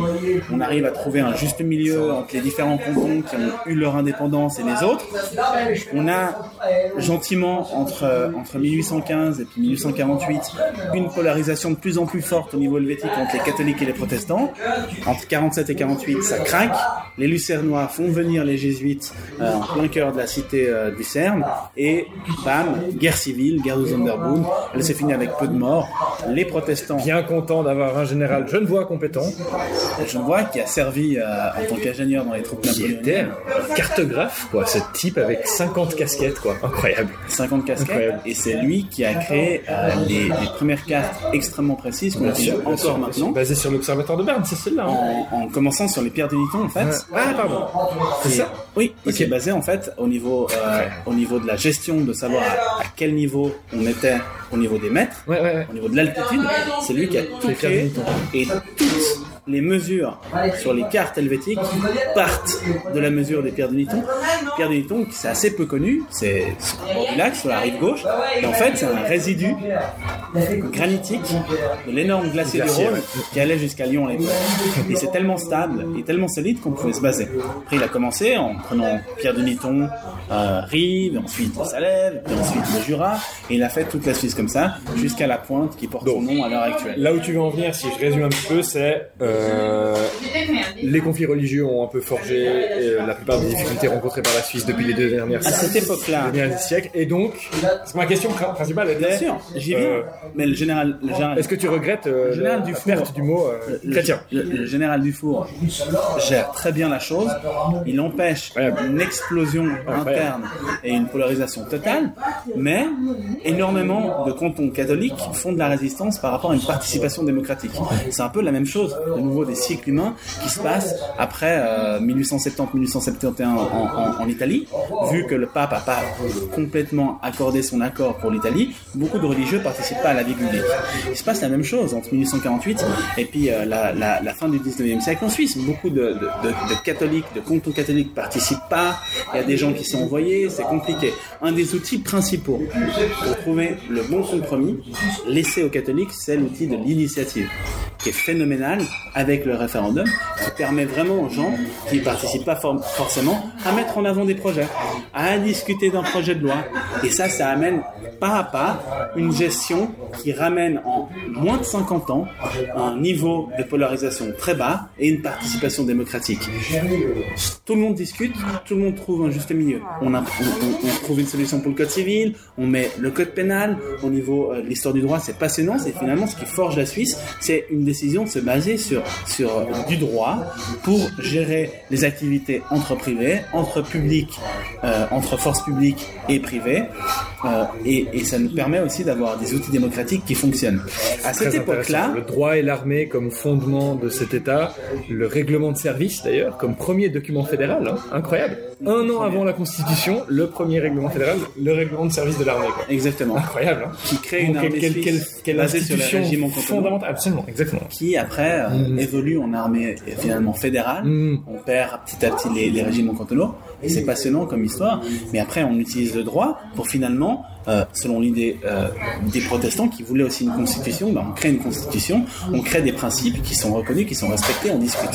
Speaker 2: On arrive à trouver un juste milieu entre les différents cantons qui ont eu leur indépendance et les autres. On a gentiment entre, euh, entre 1815 et puis 1848 une polarisation de plus en plus forte au niveau helvétique entre les catholiques et les protestants. Entre 47 et 48, ça craque. Les Lucernois font venir les jésuites euh, en plein cœur de la cité euh, du Cerne et bam, guerre civile, guerre de Sonderboom. Elle s'est finie avec peu de morts. Les protestants
Speaker 1: Bien content d'avoir un général genevois compétent,
Speaker 2: je vois qui a servi euh, en tant qu'ingénieur dans les troupes napoléoniennes.
Speaker 1: un quoi. Ce type avec 50 casquettes, quoi. Incroyable.
Speaker 2: 50 casquettes
Speaker 1: Incroyable.
Speaker 2: et c'est lui qui a créé euh, les, les premières cartes extrêmement précises qu'on utilise
Speaker 1: sûr,
Speaker 2: encore maintenant
Speaker 1: Basé sur l'observatoire de Berne, c'est celle-là. hein.
Speaker 2: en, en commençant sur les pierres du Niton en fait.
Speaker 1: Ah, pardon. C'est ça
Speaker 2: Oui, et
Speaker 1: Ok.
Speaker 2: c'est basé en fait au niveau, euh, au niveau de la gestion, de savoir à, à quel niveau on était au niveau des mètres,
Speaker 1: Ouais, ouais, ouais.
Speaker 2: au niveau de l'altitude. C'est lui qui a tout créé et toutes les mesures sur les cartes helvétiques partent de la mesure des pierres du Niton. Pierre du Niton, c'est assez peu connu, c'est sur le bord du lac, sur la rive gauche, et en fait c'est un résidu granitique de l'énorme glacier du Rhône qui allait jusqu'à Lyon à l'époque. Et c'est tellement stable et tellement solide qu'on pouvait se baser. Après, il a commencé en prenant Pierre de Niton, euh, Rive, ensuite Salève, puis ensuite le Jura, et il a fait toute la Suisse comme ça, jusqu'à la pointe qui porte son nom à l'heure actuelle.
Speaker 1: Là où tu veux en venir, si je résume un petit peu, c'est euh, les conflits religieux ont un peu forgé euh, la plupart des difficultés rencontrées par la Suisse depuis les deux dernières
Speaker 2: À cette époque-là,
Speaker 1: siècles. Et donc, c'est ma question pr- principale était,
Speaker 2: bien sûr, j'y viens,
Speaker 1: Euh,
Speaker 2: mais le général, le général,
Speaker 1: Est-ce que tu regrettes euh,
Speaker 2: Le général
Speaker 1: la, la
Speaker 2: Dufour.
Speaker 1: perte du mot euh,
Speaker 2: le-
Speaker 1: chrétien?
Speaker 2: le, le général Dufour gère très bien la chose. Il empêche une explosion interne et une polarisation totale, mais énormément de cantons catholiques font de la résistance par rapport à une participation démocratique. C'est un peu la même chose, nouveau des cycles humains qui se passent après euh, 1870-1871 en, en- Italie. Vu que le pape n'a pas complètement accordé son accord pour l'Italie, beaucoup de religieux participent pas à la vie publique. Il se passe la même chose entre 1848 et puis euh, la fin du 19e siècle en Suisse. Beaucoup de, de- de- de catholiques, de cantons catholiques participent pas. Il y a des gens qui sont envoyés, c'est compliqué. Un des outils principaux pour trouver le bon compromis, laissé aux catholiques, c'est l'outil de l'initiative, qui est phénoménal avec le référendum, qui permet vraiment aux gens qui participent pas for- forcément à mettre en avant des projets, à discuter d'un projet de loi. Et ça, ça amène pas à pas une gestion qui ramène en moins de 50 ans un niveau de polarisation très bas et une participation démocratique. Tout le monde discute, tout le monde trouve un juste milieu. On- on trouve une solution pour le code civil, on met le code pénal au niveau euh, de l'histoire du droit, c'est passionnant, c'est finalement ce qui forge la Suisse, c'est une décision de se baser sur, sur du droit pour gérer les activités entre privés, entre publics, euh, entre forces publiques et privées. Euh, et, et, ça nous permet aussi d'avoir des outils démocratiques qui fonctionnent. À cette époque-là,
Speaker 1: le droit et l'armée comme fondement de cet État, le règlement de service d'ailleurs comme premier document fédéral, hein, incroyable. Un an avant la Constitution, le premier règlement fédéral, le règlement de service de l'armée.
Speaker 2: Exactement.
Speaker 1: Incroyable. Hein.
Speaker 2: Qui crée une armée
Speaker 1: quelle, quelle, quelle institution
Speaker 2: fondamentale,
Speaker 1: absolument, exactement.
Speaker 2: Qui après euh, mm. évolue en armée finalement fédérale. Mm. On perd petit à petit les, les régiments cantonaux et c'est passionnant comme histoire. Mais après, on utilise le droit pour finalement euh, selon l'idée euh, des protestants qui voulaient aussi une constitution, ben, on crée une constitution, on crée des principes qui sont reconnus, qui sont respectés, on discute.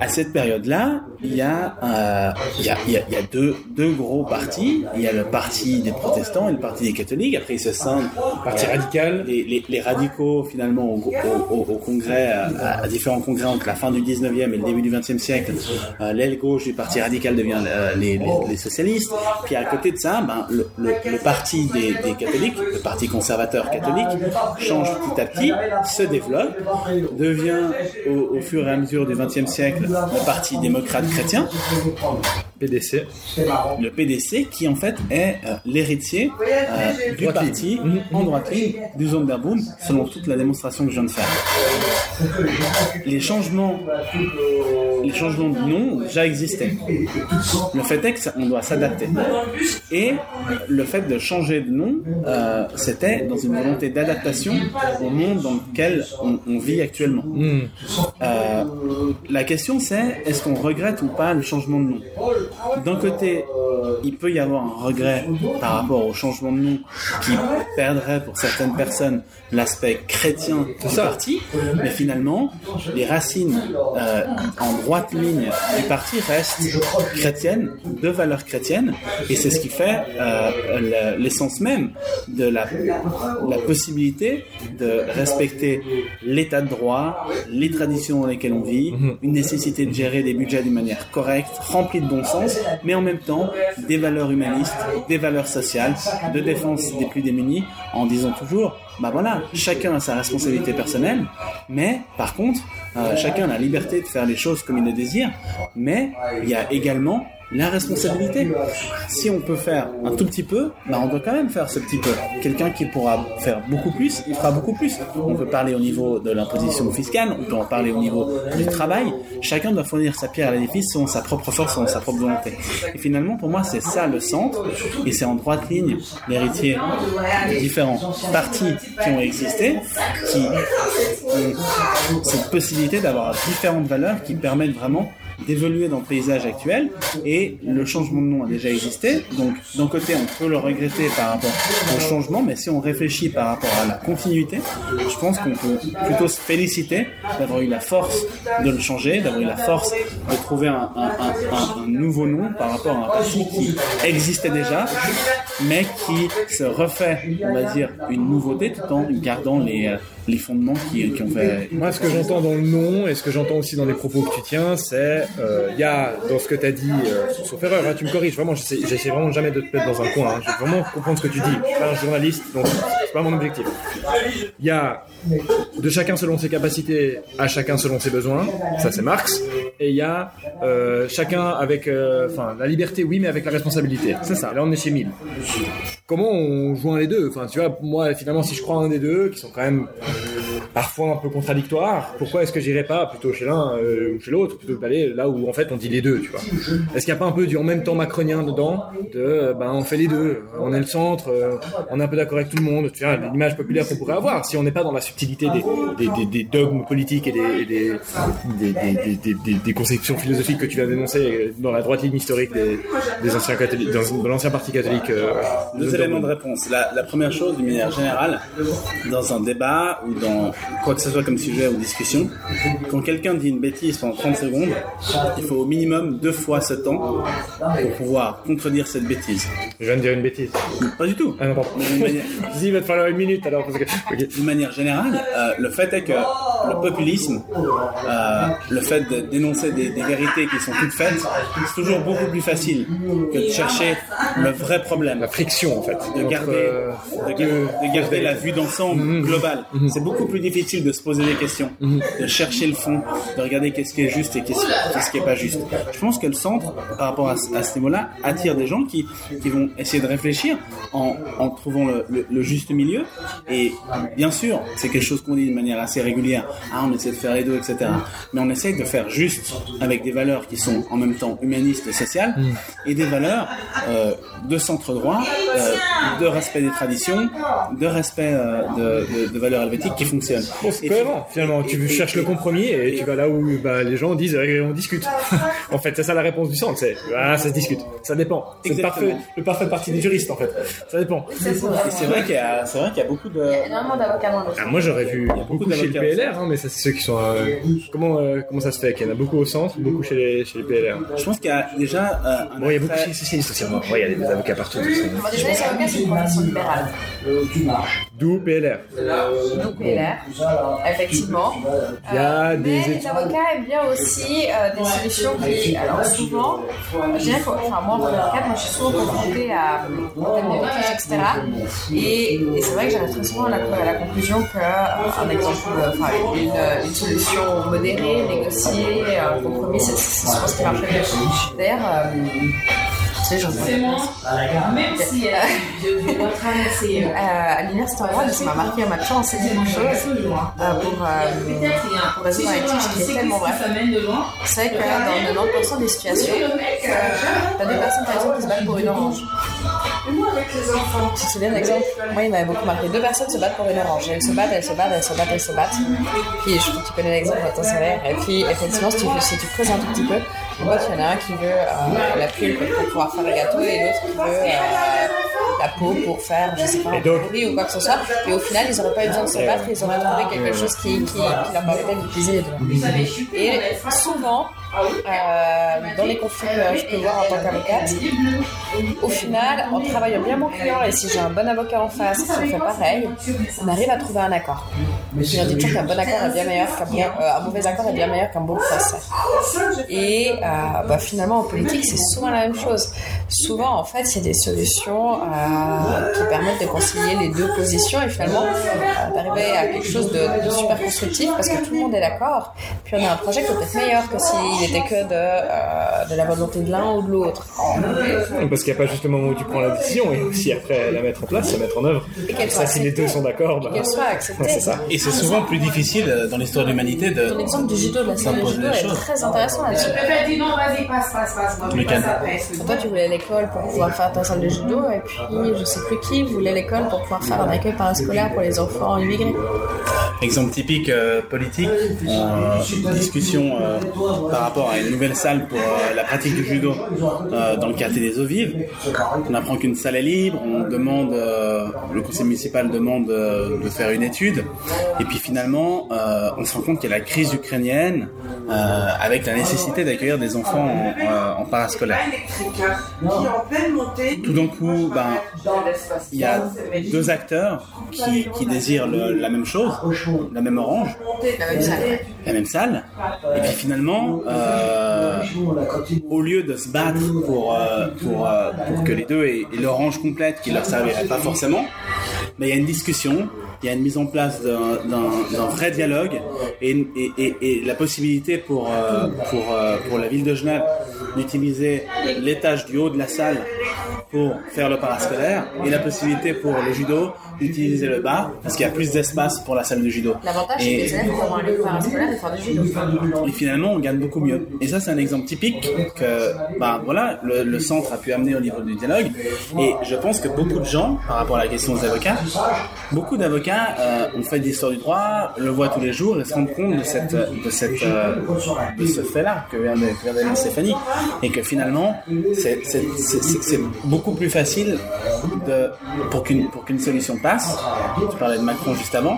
Speaker 2: À cette période-là, il y a, euh, il y a, il y a, il y a deux, deux, gros partis. Il y a le parti des protestants et le parti des catholiques. Après, ils se scindent.
Speaker 1: Parti radical.
Speaker 2: Les, les, les, radicaux, finalement, au, au, au congrès, à, à, différents congrès entre la fin du 19e et le début du 20e siècle, l'aile gauche du parti radical devient les, les, socialistes. Puis à côté de ça, ben, le, le, le parti parti des, des, catholiques, le parti conservateur catholique, change petit à petit, se développe, devient au, au fur et à mesure du XXe siècle le parti démocrate chrétien.
Speaker 1: PDC.
Speaker 2: Le PDC qui en fait est euh, l'héritier euh, du parti en droite ligne du Zonderboom selon toute la démonstration que je viens de faire. Les changements, les changements de nom déjà existé. Le fait est qu'on doit s'adapter. Et le fait de changer de nom, euh, c'était dans une volonté d'adaptation au monde dans lequel on, on vit actuellement.
Speaker 1: Mm.
Speaker 2: Euh, la question c'est est-ce qu'on regrette ou pas le changement de nom? D'un côté, il peut y avoir un regret par rapport au changement de nom qui perdrait pour certaines personnes l'aspect chrétien du parti, mais finalement, les racines euh, en droite ligne du parti restent chrétiennes, de valeurs chrétiennes, et c'est ce qui fait euh, l'essence même de la, la possibilité de respecter l'état de droit, les traditions dans lesquelles on vit, une nécessité de gérer des budgets d'une manière correcte, remplie de bon sens, mais en même temps des valeurs humanistes, des valeurs sociales, de défense des plus démunis, en disant toujours, bah voilà, chacun a sa responsabilité personnelle, mais par contre, euh, chacun a la liberté de faire les choses comme il le désire, mais il y a également la responsabilité. Si on peut faire un tout petit peu, bah on doit quand même faire ce petit peu. Quelqu'un qui pourra faire beaucoup plus, il fera beaucoup plus. On peut parler au niveau de l'imposition fiscale, on peut en parler au niveau du travail. Chacun doit fournir sa pierre à l'édifice selon sa propre force, selon sa propre volonté. Et finalement, pour moi, c'est ça le centre, et c'est en droite ligne l'héritier des différents partis qui ont existé, qui ont cette possibilité d'avoir différentes valeurs qui permettent vraiment d'évoluer dans le paysage actuel et le changement de nom a déjà existé. Donc d'un côté on peut le regretter par rapport au changement, mais si on réfléchit par rapport à la continuité, je pense qu'on peut plutôt se féliciter d'avoir eu la force de le changer, d'avoir eu la force de trouver un, nouveau nom par rapport à un parti qui existait déjà, mais qui se refait, on va dire, une nouveauté tout en gardant les les fondements qui, ont fait.
Speaker 1: Moi, ce que j'entends dans le nom et ce que j'entends aussi dans les propos que tu tiens, c'est il euh, y a dans ce que tu as dit, euh, sauf erreur, hein, tu me corriges, vraiment, j'essaie vraiment jamais de te mettre dans un coin. Hein, je veux vraiment comprendre ce que tu dis. Je suis pas un journaliste, donc pas mon objectif. Il y a de chacun selon ses capacités, à chacun selon ses besoins, ça c'est Marx, et il y a euh, chacun avec, euh, la liberté, oui, mais avec la responsabilité. C'est ça. Et là, on est chez Mille. Comment on joint les deux? Enfin, tu vois, moi, finalement, si je crois un des deux, qui sont quand même parfois un peu contradictoires, pourquoi est-ce que j'irais pas plutôt chez l'un euh, ou chez l'autre plutôt que d'aller là où en fait on dit les deux, tu vois Est-ce qu'il n'y a pas un peu du en même temps macronien dedans de ben on fait les deux, on est le centre, euh, on est un peu d'accord avec tout le monde, tu vois l'image populaire qu'on pourrait avoir si on n'est pas dans la subtilité des, des, des, des dogmes politiques et des, des, des, conceptions philosophiques que tu viens d'énoncer dans la droite ligne historique des, anciens catholiques, dans, l'ancien parti catholique. Euh,
Speaker 2: Deux éléments de réponse. La, la première chose, d'une manière générale, dans un débat ou dans quoi que ce soit comme sujet ou discussion, quand quelqu'un dit une bêtise pendant 30 secondes, il faut au minimum deux fois ce temps pour pouvoir contredire cette bêtise.
Speaker 1: Je viens de dire une bêtise.
Speaker 2: Pas du tout.
Speaker 1: Ah non, pardon. il [LAUGHS] va te falloir une minute alors. Parce que...
Speaker 2: D'une manière générale, euh, le fait est que le populisme, euh, le fait de dénoncer des, des, vérités qui sont toutes faites, c'est toujours beaucoup plus facile que de chercher le vrai problème.
Speaker 1: La friction. fait.
Speaker 2: de
Speaker 1: Entre, euh,
Speaker 2: de, ga- de garder la vue d'ensemble globale. C'est beaucoup plus difficile de se poser des questions, de chercher le fond, de regarder qu'est-ce qui est juste et qu'est-ce qu'est-ce qui est pas juste. Je pense que le centre, par rapport à, à ce niveau-là, attire des gens qui, qui vont essayer de réfléchir en, en trouvant le, le- le juste milieu. Et bien sûr, c'est quelque chose qu'on dit de manière assez régulière. Ah, on essaie de faire les deux, etc. Mais on essaie de faire juste avec des valeurs qui sont en même temps humanistes et sociales et des valeurs euh, de centre droit, euh, de respect des traditions, de respect euh, de, de- de valeurs helvétiques qui fonctionnent.
Speaker 1: Bon, c'est cohérent. Finalement, tu cherches le compromis et tu vas là où bah, les gens disent eh, on discute. [LAUGHS] en fait, c'est ça la réponse du centre. C'est ah, ça se discute. Ça dépend. C'est le parfait, le parfait parti des juristes en fait. Ça dépend.
Speaker 2: C'est vrai qu'il y a, vrai qu'il y a beaucoup de,
Speaker 3: Il y a énormément d'avocats dans le
Speaker 1: Ah, moi j'aurais vu beaucoup,
Speaker 2: beaucoup
Speaker 1: chez le
Speaker 2: d'avocats
Speaker 1: PLR, hein, mais ça c'est ceux qui sont. euh, comment euh, comment ça se fait qu'il y en a beaucoup au centre, beaucoup chez les chez les PLR.
Speaker 2: Je pense qu'il y a déjà euh, un
Speaker 1: Bon, il y a beaucoup les socialistes aussi. Il y a des avocats partout.
Speaker 3: Bon, déjà, les avocats, c'est une profession libérale.
Speaker 1: D'où PLR.
Speaker 3: Donc, PLR, effectivement.
Speaker 1: Il y a
Speaker 3: Euh,
Speaker 1: des
Speaker 3: mais les avocats aiment bien aussi euh, des solutions qui, alors souvent, je dirais que, enfin, moi en tant qu'avocate, moi je suis souvent confrontée à des etc. Et, et c'est vrai que j'arrive très souvent à la, à la conclusion qu'un exemple, euh, enfin, une, une solution modérée, négociée, un compromis, c'est c'est souvent ce qui marche le mieux. D'ailleurs, euh, sais, j'en
Speaker 4: Même si euh, je dois traverser.
Speaker 3: euh, à l'université ça m'a marqué, on m'a toujours enseigné une chose euh, pour, euh, résoudre un litige qui est tellement bref. C'est vrai que dans 90% des situations, t'as deux personnes par exemple qui se battent pour une orange. Tu te souviens d'un exemple? Moi, il m'avait beaucoup marqué. Deux personnes se battent pour une orange. Elles se battent, elles se battent, elles se battent, elles se battent. Puis je tu connais l'exemple, attends, c'est vrai. Et puis effectivement, si tu, si tu creuses un tout petit peu, tu vois qu'il y en a un qui veut euh, la pulpe pour pouvoir faire le gâteau et l'autre qui veut euh, la peau pour faire, je sais pas, un
Speaker 1: donc-
Speaker 3: pourri ou quoi que ce soit. Et au final, ils n'auraient pas eu besoin de se battre, ils auraient trouvé quelque chose qui, qui, qui leur permettait d'utiliser les deux. Et souvent, euh, dans les conflits que je peux voir en tant qu'avocate, au final, en travaillant bien mon client et si j'ai un bon avocat en face qui fait pareil, on arrive à trouver un accord. Je leur dis toujours qu'un bon accord est bien meilleur qu'un bon, euh, mauvais accord est bien meilleur qu'un bon procès. Et euh, bah, finalement, en politique, c'est souvent la même chose. Souvent, en fait, il y a des solutions euh, qui permettent de concilier les deux positions et finalement euh, d'arriver à quelque chose de, de super constructif parce que tout le monde est d'accord. Puis on a un projet qui peut-être meilleur que s'il était que de, euh, de la volonté de l'un ou de l'autre.
Speaker 1: Parce qu'il n'y a pas juste le moment où tu prends la décision, et aussi après la mettre en place, la mettre en œuvre.
Speaker 3: Et qu'elle
Speaker 1: Ça,
Speaker 3: soit
Speaker 1: si les deux
Speaker 3: acceptée.
Speaker 1: sont d'accord, bah,
Speaker 3: Qu'elle soit [LAUGHS] acceptée.
Speaker 1: c'est ça.
Speaker 2: Et c'est souvent plus difficile euh, dans l'histoire de l'humanité de.
Speaker 3: Ton exemple du judo, de la salle de
Speaker 2: S'imposer
Speaker 3: judo est très intéressant là-dessus.
Speaker 4: Peut-être dis non, vas-y, passe, passe, passe. Je passe.
Speaker 3: Toi, tu voulais l'école pour pouvoir faire ta salle de judo, et puis je sais plus qui voulait l'école pour pouvoir faire un accueil parascolaire pour les enfants immigrés.
Speaker 2: Exemple typique euh, politique, euh, discussion euh, par rapport à une nouvelle salle pour euh, la pratique du judo euh, dans le quartier des eaux vives. On apprend qu'une salle est libre, on demande, euh, le conseil municipal demande de faire une étude, et puis finalement, on se rend compte qu'il y a la crise ukrainienne avec la nécessité d'accueillir des enfants en, parascolaire. Tout d'un coup, ben, il y a deux acteurs qui, désirent la même chose, la même orange.
Speaker 3: La même salle.
Speaker 2: Et puis finalement, euh, au lieu de se battre pour, euh, pour, euh, pour que les deux aient, aient l'orange complète qui leur servirait pas forcément, mais il y a une discussion, il y a une mise en place d'un- vrai dialogue et, et, et, et la possibilité pour, euh, pour, pour la ville de Genève d'utiliser l'étage du haut de la salle pour faire le parascolaire et la possibilité pour le judo d'utiliser le bas parce qu'il y a plus d'espace pour la salle de judo.
Speaker 3: L'avantage, c'est que les élèves pourront aller au parascolaire et faire du judo.
Speaker 2: et finalement on gagne beaucoup mieux. Et ça c'est un exemple typique que bah voilà le, le centre a pu amener au niveau du dialogue. Et je pense que beaucoup de gens, par rapport à la question des avocats, beaucoup d'avocats euh, ont fait de l'histoire du droit, le voient tous les jours et se rendent compte de cette de cette euh, de ce fait-là que vient dire Stéphanie et que finalement c'est beaucoup plus facile pour qu'une pour qu'une solution passe. Tu parlais de Macron juste avant.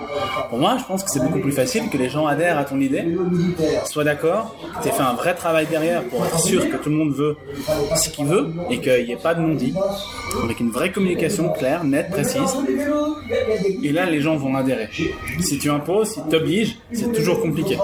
Speaker 2: Pour moi, je pense que c'est beaucoup plus facile que les gens adhèrent à ton idée, soient d'accord, que tu aies fait un vrai travail derrière pour être sûr que tout le monde veut ce qu'il veut et qu'il n'y ait pas de non-dit, avec une vraie communication claire, nette, précise. Et là, les gens vont adhérer. Si tu imposes, si tu obliges, c'est toujours compliqué.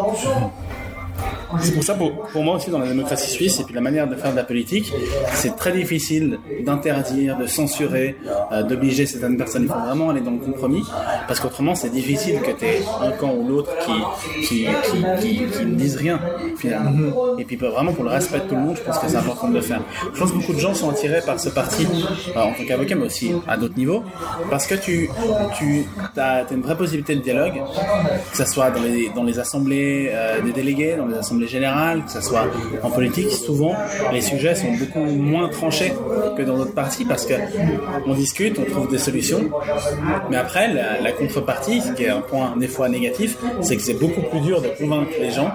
Speaker 2: C'est pour ça, pour, pour moi aussi, dans la démocratie suisse, et puis la manière de faire de la politique, c'est très difficile d'interdire, de censurer, euh, d'obliger certaines personnes. Il faut vraiment aller dans le compromis, parce qu'autrement, c'est difficile que tu aies un camp ou l'autre qui, qui, qui, ne disent rien, finalement. Et puis, vraiment, pour le respect de tout le monde, je pense que c'est important de le faire. Je pense que beaucoup de gens sont attirés par ce parti, euh, en tant qu'avocat, mais aussi à d'autres niveaux, parce que tu, tu as, une vraie possibilité de dialogue, que ce soit dans les, dans les assemblées euh, des délégués, dans les assemblées générales, que ce soit en politique. Souvent, les sujets sont beaucoup moins tranchés que dans d'autres partis parce que on discute, on trouve des solutions, mais après, la, contrepartie, ce qui est un point des fois négatif, c'est que c'est beaucoup plus dur de convaincre les gens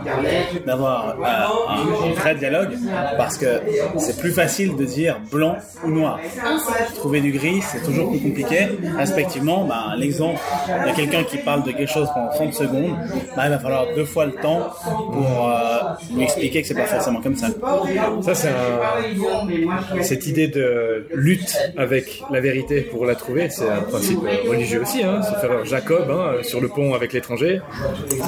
Speaker 2: d'avoir euh, un, vrai dialogue parce que c'est plus facile de dire blanc ou noir. Trouver du gris, c'est toujours plus compliqué. Respectivement, ben, l'exemple de quelqu'un qui parle de quelque chose pendant 30 secondes, ben, il va falloir deux fois le temps pour euh, lui expliquer que c'est pas forcément comme ça.
Speaker 1: Ça, c'est un... cette idée de lutte avec la vérité pour la trouver, c'est un principe religieux aussi. Hein. Se faire Jacob hein, sur le pont avec l'étranger,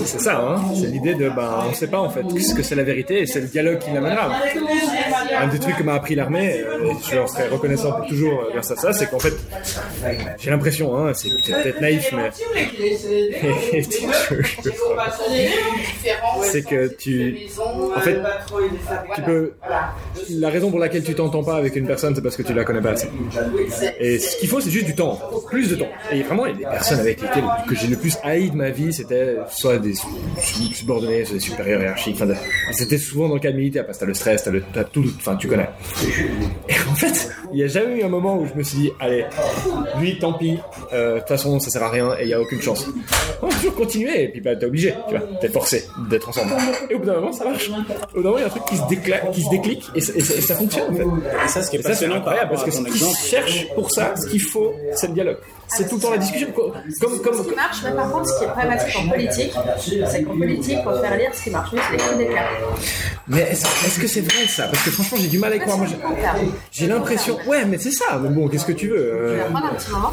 Speaker 1: c'est ça. Hein. C'est l'idée de, ben, on ne sait pas en fait ce que c'est la vérité et c'est le dialogue qui l'amènera. Un des trucs que m'a appris l'armée, et je leur serai reconnaissant pour toujours grâce à ça, c'est qu'en fait, j'ai l'impression, hein, c'est peut-être naïf, mais [LAUGHS] c'est que tu, en fait, tu peux. La raison pour laquelle tu t'entends pas avec une personne, c'est parce que tu la connais pas assez. Et ce qu'il faut, c'est juste du temps, plus de temps. Et vraiment, il y a des personnes avec lesquelles que j'ai le plus haï de ma vie, c'était soit des subordonnés, soit des supérieurs hiérarchiques. Enfin, c'était souvent dans le cadre militaire parce que t'as le stress, t'as le, t'as tout, enfin, tu connais. Et en fait, il n'y a jamais eu un moment où je me suis dit, allez, lui, tant pis, euh, de toute façon, ça sert à rien et il n'y a aucune chance. On va toujours continuer et puis bah, t'es obligé, tu vois, t'es forcé d'être ensemble. Et au bout d'un moment, ça marche. Au moment, il y a un truc qui se, qui se déclic et, ça- et ça- et ça fonctionne en fait.
Speaker 2: Et ça, ce qui est passionnant
Speaker 1: incroyable parce que ce qu'ils cherchent pour ça, ce qu'il faut, c'est le dialogue. C'est tout le temps la discussion. Comme, comme,
Speaker 3: Ce qui marche, mais par contre, ce qui est problématique en politique, c'est qu'en politique, pour faire lire, ce qui marche mieux, c'est les coups d'éclat.
Speaker 1: Mais est-ce que c'est vrai ça? Parce que franchement, j'ai du mal à y croire. Moi, j'ai- l'impression. Ouais, mais c'est ça. Mais bon, qu'est-ce que tu veux
Speaker 3: Je
Speaker 1: euh,
Speaker 3: vais prendre un petit moment.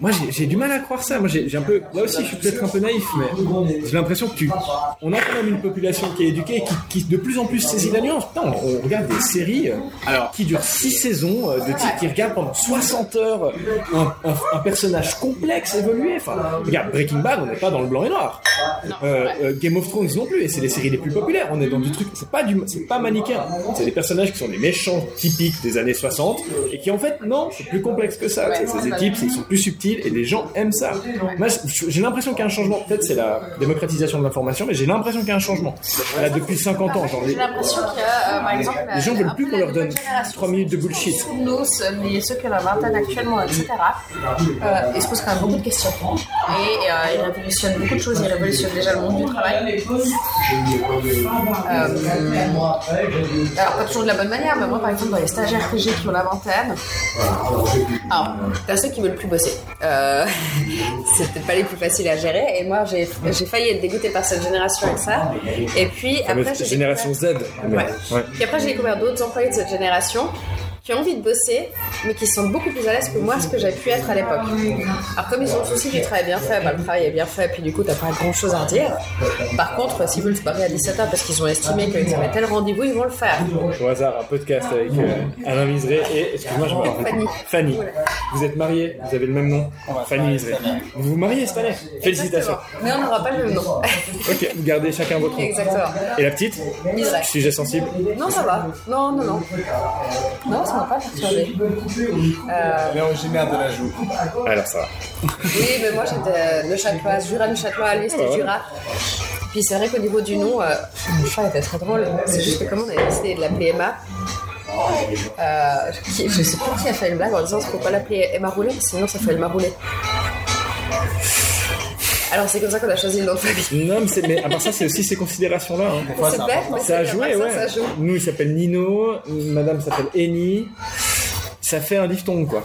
Speaker 1: Moi, j'ai- du mal à croire ça. Moi, j'ai un peu. Là aussi, je suis peut-être un peu naïf, mais j'ai l'impression que tu. On a quand même une population qui est éduquée, et qui, qui de plus en plus saisit la nuance. Putain, on, regarde des séries euh,
Speaker 2: Alors,
Speaker 1: qui durent 6 saisons, euh, de types qui regardent pendant 60 heures un, un- un personnage complexe évoluer. Enfin, regarde, Breaking Bad, on n'est pas dans le blanc et noir. Euh, euh, Game of Thrones non plus, et c'est les séries les plus populaires. On est dans du truc, c'est pas du, c'est pas manichéen. C'est des personnages qui sont des méchants typiques des années 60 et qui en fait non, c'est plus complexe que ça. C'est des types, ils sont plus subtils et les gens aiment ça. Moi, j'ai l'impression qu'il y a un changement. Peut-être c'est la démocratisation de l'information, mais j'ai l'impression qu'il y a un changement. Là, depuis 50 ans, genre
Speaker 3: J'ai l'impression qu'il y a, euh, par exemple,
Speaker 1: les gens veulent
Speaker 3: un
Speaker 1: plus qu'on leur donne
Speaker 3: nouvelle génération.
Speaker 1: 3 minutes de bullshit.
Speaker 3: Nous, mais ceux qui ont la vingtaine actuellement, etc., euh, ils se posent quand même beaucoup de questions. Et euh, ils révolutionnent beaucoup de choses. Ils révolutionnent déjà le monde du travail. Euh, alors, pas toujours de la bonne manière, mais moi, par exemple, dans les stagiaires que j'ai qui ont la vingtaine, alors, t'as ceux qui veulent plus bosser. Euh, [LAUGHS] c'est peut-être pas les plus faciles à gérer. Et moi, j'ai j'ai failli être dégoûtée par cette génération avec ça. Et puis, après, j'ai
Speaker 1: génération Z. Mais-
Speaker 3: Ouais.
Speaker 1: ouais.
Speaker 3: puis après, j'ai découvert d'autres employés de cette génération qui ont envie de bosser, mais qui sont beaucoup plus à l'aise que moi, ce que j'avais pu être à l'époque. Alors, comme ils ont le souci du travail bien fait, bah, le travail est bien fait, puis du coup, t'as pas grand chose à redire. Par contre, s'ils veulent se barrer à 17h parce qu'ils ont estimé qu'ils avaient tel rendez-vous, ils vont le faire.
Speaker 1: Au hasard, un podcast avec euh, Alain Miseré et, excuse-moi, je me.
Speaker 3: Fanny.
Speaker 1: Fanny. Vous êtes mariés, vous avez le même nom. Fanny Miseré. Vous vous mariez cette année Félicitations.
Speaker 3: Mais on n'aura pas le même nom.
Speaker 1: Ok, vous gardez chacun votre nom.
Speaker 3: Exactement.
Speaker 1: Et la petite
Speaker 3: Miseré.
Speaker 1: Sujet sensible
Speaker 3: Non, ça va. Non, non, non. Non, ça m'a pas perturbé. Euh,
Speaker 2: elle est originaire de la joue.
Speaker 1: Alors ça va.
Speaker 3: Oui, mais moi j'étais le Châtelois, Jura le Châtelois, lui c'était
Speaker 1: Ah ouais.
Speaker 3: Jura. Puis c'est vrai qu'au niveau du nom, euh, le chat était très drôle. C'est juste que comme on avait décidé de l'appeler Emma, euh, qui- je sais pas qui a fait une blague en disant qu'il faut pas l'appeler Emma Roulet, sinon ça fait Emma Roulet. Alors c'est comme ça qu'on a choisi le nom de famille.
Speaker 1: Non, mais, à part ça, c'est aussi ces considérations-là. hein.
Speaker 3: Mais
Speaker 1: Ça a joué, ouais.
Speaker 3: ça, ça joue.
Speaker 1: Nous, il s'appelle Nino, madame s'appelle Eni. Ça fait un diphtongue, quoi.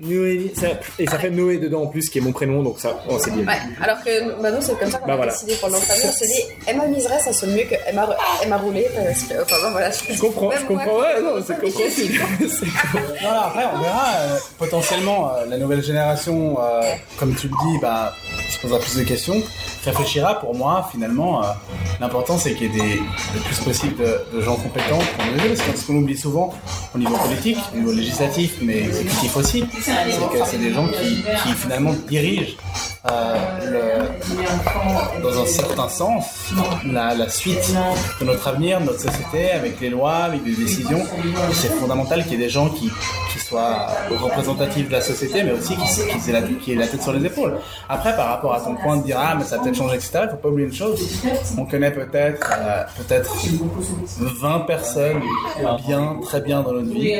Speaker 1: Noé, ça- et ça fait Noé dedans en plus, qui est mon prénom, donc ça, oh, c'est bien.
Speaker 3: Ouais, alors que bah, nous c'est comme ça qu'on
Speaker 1: Bah,
Speaker 3: a
Speaker 1: voilà.
Speaker 3: décidé pour le nom de famille. On s'est dit Emma Miseray ça sonne mieux que Emma, Emma parce que, enfin bon, voilà.
Speaker 1: Je comprends, je comprends,
Speaker 3: moi,
Speaker 1: ouais, non, c'est compréhensible. [LAUGHS]
Speaker 2: Non, après, on verra. euh, potentiellement, euh, la nouvelle génération, euh, comme tu le dis, bah, se posera plus de questions, réfléchira. Pour moi, finalement, euh, l'important c'est qu'il y ait des, le plus possible de, gens compétents pour nous aider. Parce qu'on oublie souvent au niveau politique, au niveau législatif, mais exécutif aussi, c'est que c'est des gens qui, finalement dirigent euh, dans un certain sens, la, suite de notre avenir, de notre société, avec les lois, avec des décisions. C'est fondamental qu'il y ait des gens qui, qui soient représentatifs de la société, mais aussi qui, qui, aient la, qui aient la tête sur les épaules. Après, par rapport à ton point de dire, ah, mais ça peut-être changé, etc., il faut pas oublier une chose. On connaît peut-être, euh, peut-être 20 personnes bien, très bien dans notre vie.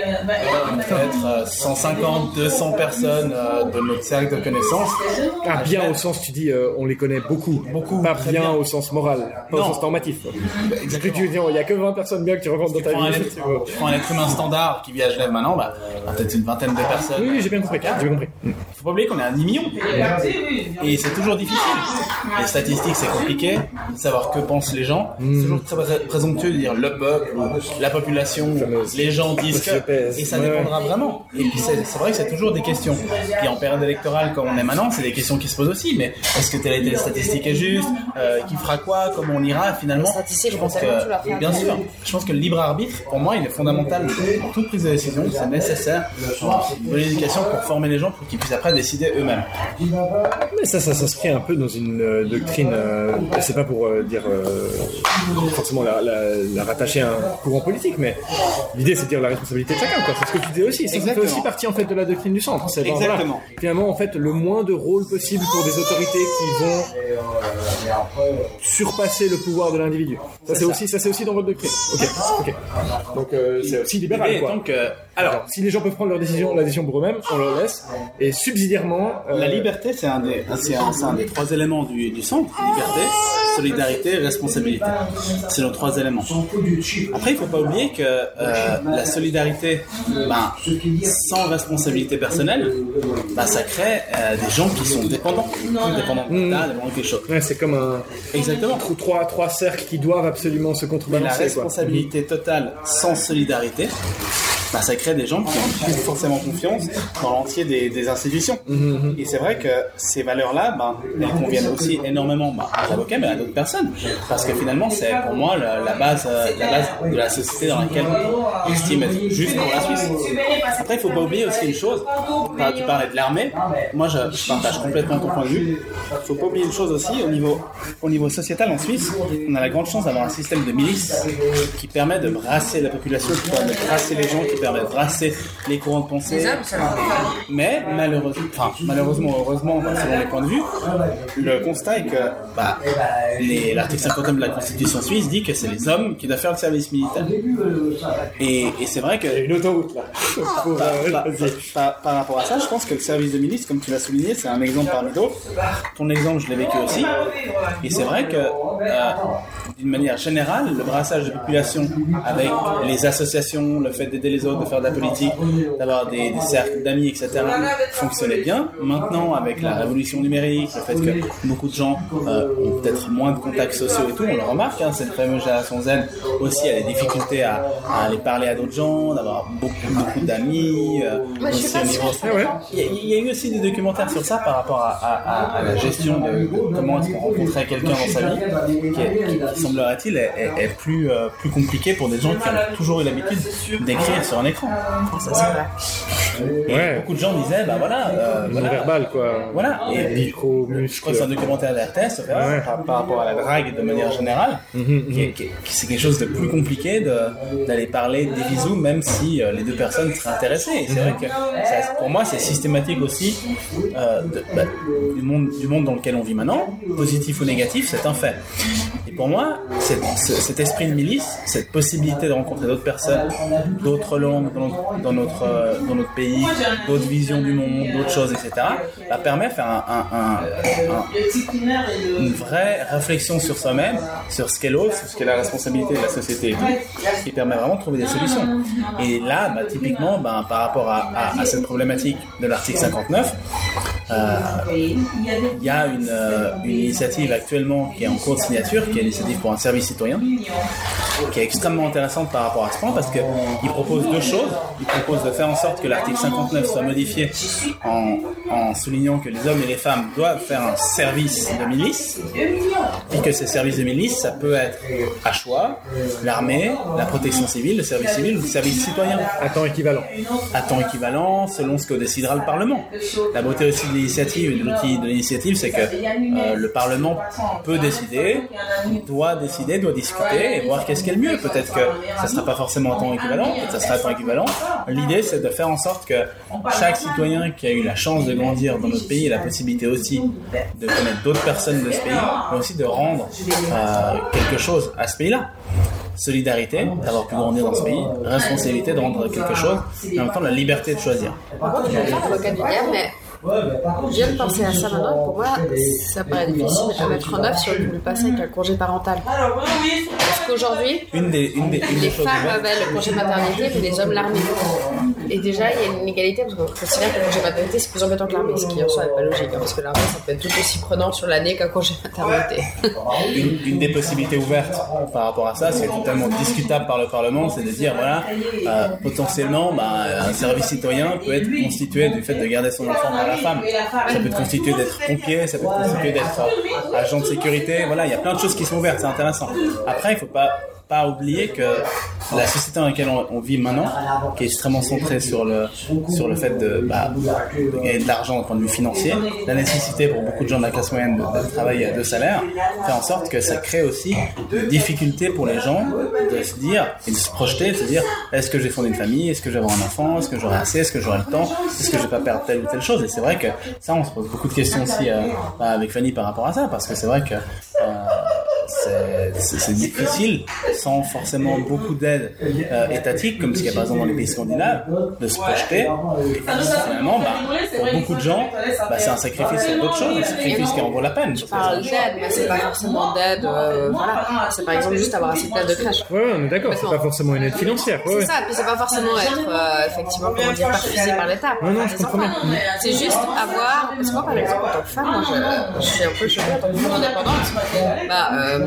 Speaker 2: Peut-être 150, 200 personnes euh, de notre cercle de connaissances.
Speaker 1: Ah, bien au sens, tu dis, euh, on les connaît beaucoup. Beaucoup. Pas bien, au sens moral, pas au sens normatif. Exactement. Tu dis, il n'y a que 20 personnes bien que tu rencontres dans ta vie.
Speaker 2: Tu prends un être humain standard qui vit à Genève maintenant, bah, peut-être une vingtaine de personnes.
Speaker 1: Oui, j'ai bien compris. J'ai compris.
Speaker 2: Faut pas oublier qu'on est un demi-million. Et c'est toujours difficile. Les statistiques, c'est compliqué. De savoir que pensent les gens. C'est hmm. toujours très présomptueux de dire le peuple, la population, les gens disent que. Et ça dépendra vraiment. Et puis c'est vrai que c'est toujours des questions. Puis en période électorale, comme on est maintenant, c'est des questions qui se posent aussi. Mais est-ce que telle la statistique est juste euh, Qui fera quoi Comment on ira Finalement,
Speaker 3: je pense que,
Speaker 2: bien sûr, je pense que le libre arbitre, pour moi, il est fondamental dans toute prise de décision. C'est nécessaire. Une l'éducation pour former les gens pour qu'ils puissent après décider eux-mêmes.
Speaker 1: Mais ça, ça s'inscrit un peu dans une euh, doctrine. Euh, c'est pas pour dire forcément la, rattacher à un courant politique, mais l'idée c'est de dire la responsabilité de chacun. C'est ce que tu dis aussi. Ça, fait aussi partie en fait de la doctrine du centre. C'est
Speaker 2: Exactement.
Speaker 1: finalement en fait le moins de rôle possible pour des autorités qui vont surpasser le pouvoir de l'individu. Ça c'est aussi, ça c'est aussi dans votre doctrine. Ok. Donc euh, c'est aussi libéral. Quoi.
Speaker 2: Donc, euh, alors,
Speaker 1: si les gens peuvent prendre leur décision, la décision pour eux-mêmes, on leur laisse. Et subsidiairement,
Speaker 2: euh, la liberté, c'est un des, c'est un, des trois éléments du, du centre. Liberté, solidarité, responsabilité. C'est nos trois éléments. Après, il faut pas oublier que la solidarité, ben, sans responsabilité personnelle, ben, ça crée des gens qui sont dépendants, dépendants de l'État, dépendants de quelque chose.
Speaker 1: Ouais, c'est comme un
Speaker 2: exactement
Speaker 1: trois trois cercles qui doivent absolument se contrebalancer.
Speaker 2: la responsabilité totale sans solidarité, bah, ça crée des gens qui ont plus forcément confiance dans l'entier des, des, institutions. Mhm, mhm. Et c'est vrai que ces valeurs-là, bah, elles conviennent aussi énormément bah, aux avocats, mais à d'autres personnes. Parce que finalement, c'est pour moi la, base, euh, la base de la société dans laquelle on estime être juste pour la Suisse. Après, il faut pas oublier aussi une chose. Tu parlais de l'armée. Moi, je, je, partage complètement ton point de vue. Il faut pas oublier une chose aussi. Au niveau, au niveau sociétal en Suisse, on a la grande chance d'avoir un système de milice qui permet de brasser la population, qui permet de brasser les gens, qui permet de brasser les courants de pensée. Mais malheureusement, enfin, malheureusement, heureusement, selon les points de vue, le constat est que bah, l'article 51 de la Constitution suisse dit que c'est les hommes qui doivent faire le service militaire. Et, et c'est vrai que...
Speaker 1: une autoroute là. [LAUGHS]
Speaker 2: par, par, rapport à ça, je pense que le service de milice, comme tu l'as souligné, c'est un exemple parmi d'autres. Ton exemple, je l'ai vécu aussi. Et c'est vrai que, euh, d'une manière générale, le brassage de population avec les associations, le fait d'aider les de faire de la politique, d'avoir des, cercles d'amis, etc., fonctionnait bien. Maintenant, avec la révolution numérique, le fait que beaucoup de gens euh, ont peut-être moins de contacts sociaux et tout, on le remarque, hein, cette fameuse génération Z aussi a des difficultés à, aller parler à d'autres gens, d'avoir beaucoup, beaucoup d'amis.
Speaker 3: Euh,
Speaker 2: il, y a, eu aussi des documentaires sur ça par rapport à, la gestion de, comment est-ce qu'on rencontrait quelqu'un dans sa vie, qui, semblerait-il est, plus, euh, plus compliqué pour des gens qui ont toujours eu l'habitude d'écrire sur un écran. Ça,
Speaker 1: ouais.
Speaker 2: Beaucoup de gens disaient, bah voilà.
Speaker 1: Euh, voilà verbal, quoi.
Speaker 2: Voilà.
Speaker 1: Et micro. Je
Speaker 2: crois que c'est un documentaire d'RTS, par, par, rapport à la drague de manière générale, mhm, mhm. qui, c'est quelque chose de plus compliqué d'aller parler des bisous, même si euh, les deux personnes seraient intéressées. c'est vrai que pour moi, c'est systématique aussi euh, bah, du, monde, du monde dans lequel on vit maintenant, positif ou négatif, c'est un fait. Et pour moi, cet esprit de milice, cette possibilité de rencontrer d'autres personnes, d'autres dans notre, dans notre, pays, d'autres visions du monde, d'autres choses, etc., permet de faire un, une vraie réflexion sur soi-même, sur ce qu'est l'autre, sur ce qu'est la responsabilité de la société qui permet vraiment de trouver des solutions. Et là, bah, typiquement, bah, par rapport à, cette problématique de l'article 59, euh, il y a une, euh, une, initiative actuellement qui est en cours de signature, qui est l'initiative pour un service citoyen, qui est extrêmement intéressante par rapport à ce point parce qu'il propose deux choses. Il propose de faire en sorte que l'article 59 soit modifié en en soulignant que les hommes et les femmes doivent faire un service de milice, et que ces services de milice, ça peut être à choix, l'armée, la protection civile, le service civil ou le service citoyen.
Speaker 1: À temps équivalent.
Speaker 2: À temps équivalent, selon ce que décidera le Parlement. La beauté aussi de l'initiative l'outil de l'initiative, c'est que euh, le Parlement peut décider, doit décider, doit discuter et voir qu'est-ce qui est le mieux. Peut-être que ça ne sera pas forcément à temps équivalent, peut-être que ça sera à temps équivalent. L'idée, c'est de faire en sorte que chaque citoyen qui a eu la chance de grandir dans notre pays et la possibilité aussi de connaître d'autres personnes de ce pays, mais aussi de rendre euh, quelque chose à ce pays-là solidarité d'avoir pu grandir dans ce pays, responsabilité de rendre quelque chose, et en même temps la liberté de choisir.
Speaker 3: Par contre, je vais faire l'avocat du diable, mais je viens de penser à ça maintenant. Pour moi, ça paraît difficile à mettre en œuvre si on voulait passer avec un congé parental. Parce qu'aujourd'hui,
Speaker 2: Une des, une des, une des
Speaker 3: les femmes avaient le congé maternité, mais les hommes l'armée. Et déjà, il y a une inégalité parce qu'on considère que le congé maternité c'est plus embêtant que l'armée, ce qui en soi n'est pas logique, hein, parce que l'armée ça peut être tout aussi prenant sur l'année qu'un congé maternité.
Speaker 2: une, une des possibilités ouvertes par rapport à ça, c'est totalement discutable par le Parlement, c'est de dire voilà, euh, potentiellement, bah, un service citoyen peut être constitué du fait de garder son enfant par la femme. Ça peut être constitué d'être pompier, ça peut être constitué d'être agent de sécurité. Voilà, il y a plein de choses qui sont ouvertes, c'est intéressant. Après, il faut pas pas oublier que la société dans laquelle on, vit maintenant, qui est extrêmement centrée sur le sur le fait de, bah, de gagner de l'argent au point de vue financier, la nécessité pour beaucoup de gens de la classe moyenne de, de travailler à deux salaires, fait en sorte que ça crée aussi des difficultés pour les gens de se dire et de se projeter, de se dire est-ce que je vais fonder une famille, est-ce que avoir un enfant, est-ce que j'aurai assez, est-ce que j'aurai le temps, est-ce que je vais pas perdre telle ou telle chose? Et c'est vrai que ça, on se pose beaucoup de questions aussi euh, bah, avec Fanny par rapport à ça, parce que c'est vrai que c'est- c'est difficile, sans forcément beaucoup d'aide euh, étatique, comme ce qu'il y a par exemple dans les pays scandinaves, de se projeter. Et finalement, bah, pour beaucoup de gens, bah, c'est un sacrifice sur d'autres choses, un sacrifice qui en vaut la peine.
Speaker 3: Je parle d'aide, mais c'est pas forcément d'aide. euh, voilà. C'est par exemple juste avoir assez de place de crèche.
Speaker 1: Ouais, on est d'accord, c'est pas forcément une aide financière. Ouais,
Speaker 3: C'est ça, puis c'est pas forcément être euh, effectivement, comment dire, perfusé par l'État.
Speaker 1: Non, non, je comprends bien.
Speaker 3: C'est juste avoir. Parce que moi, par exemple, en tant que femme, je, je suis un peu choquée en tant que femme indépendante. Bah, euh,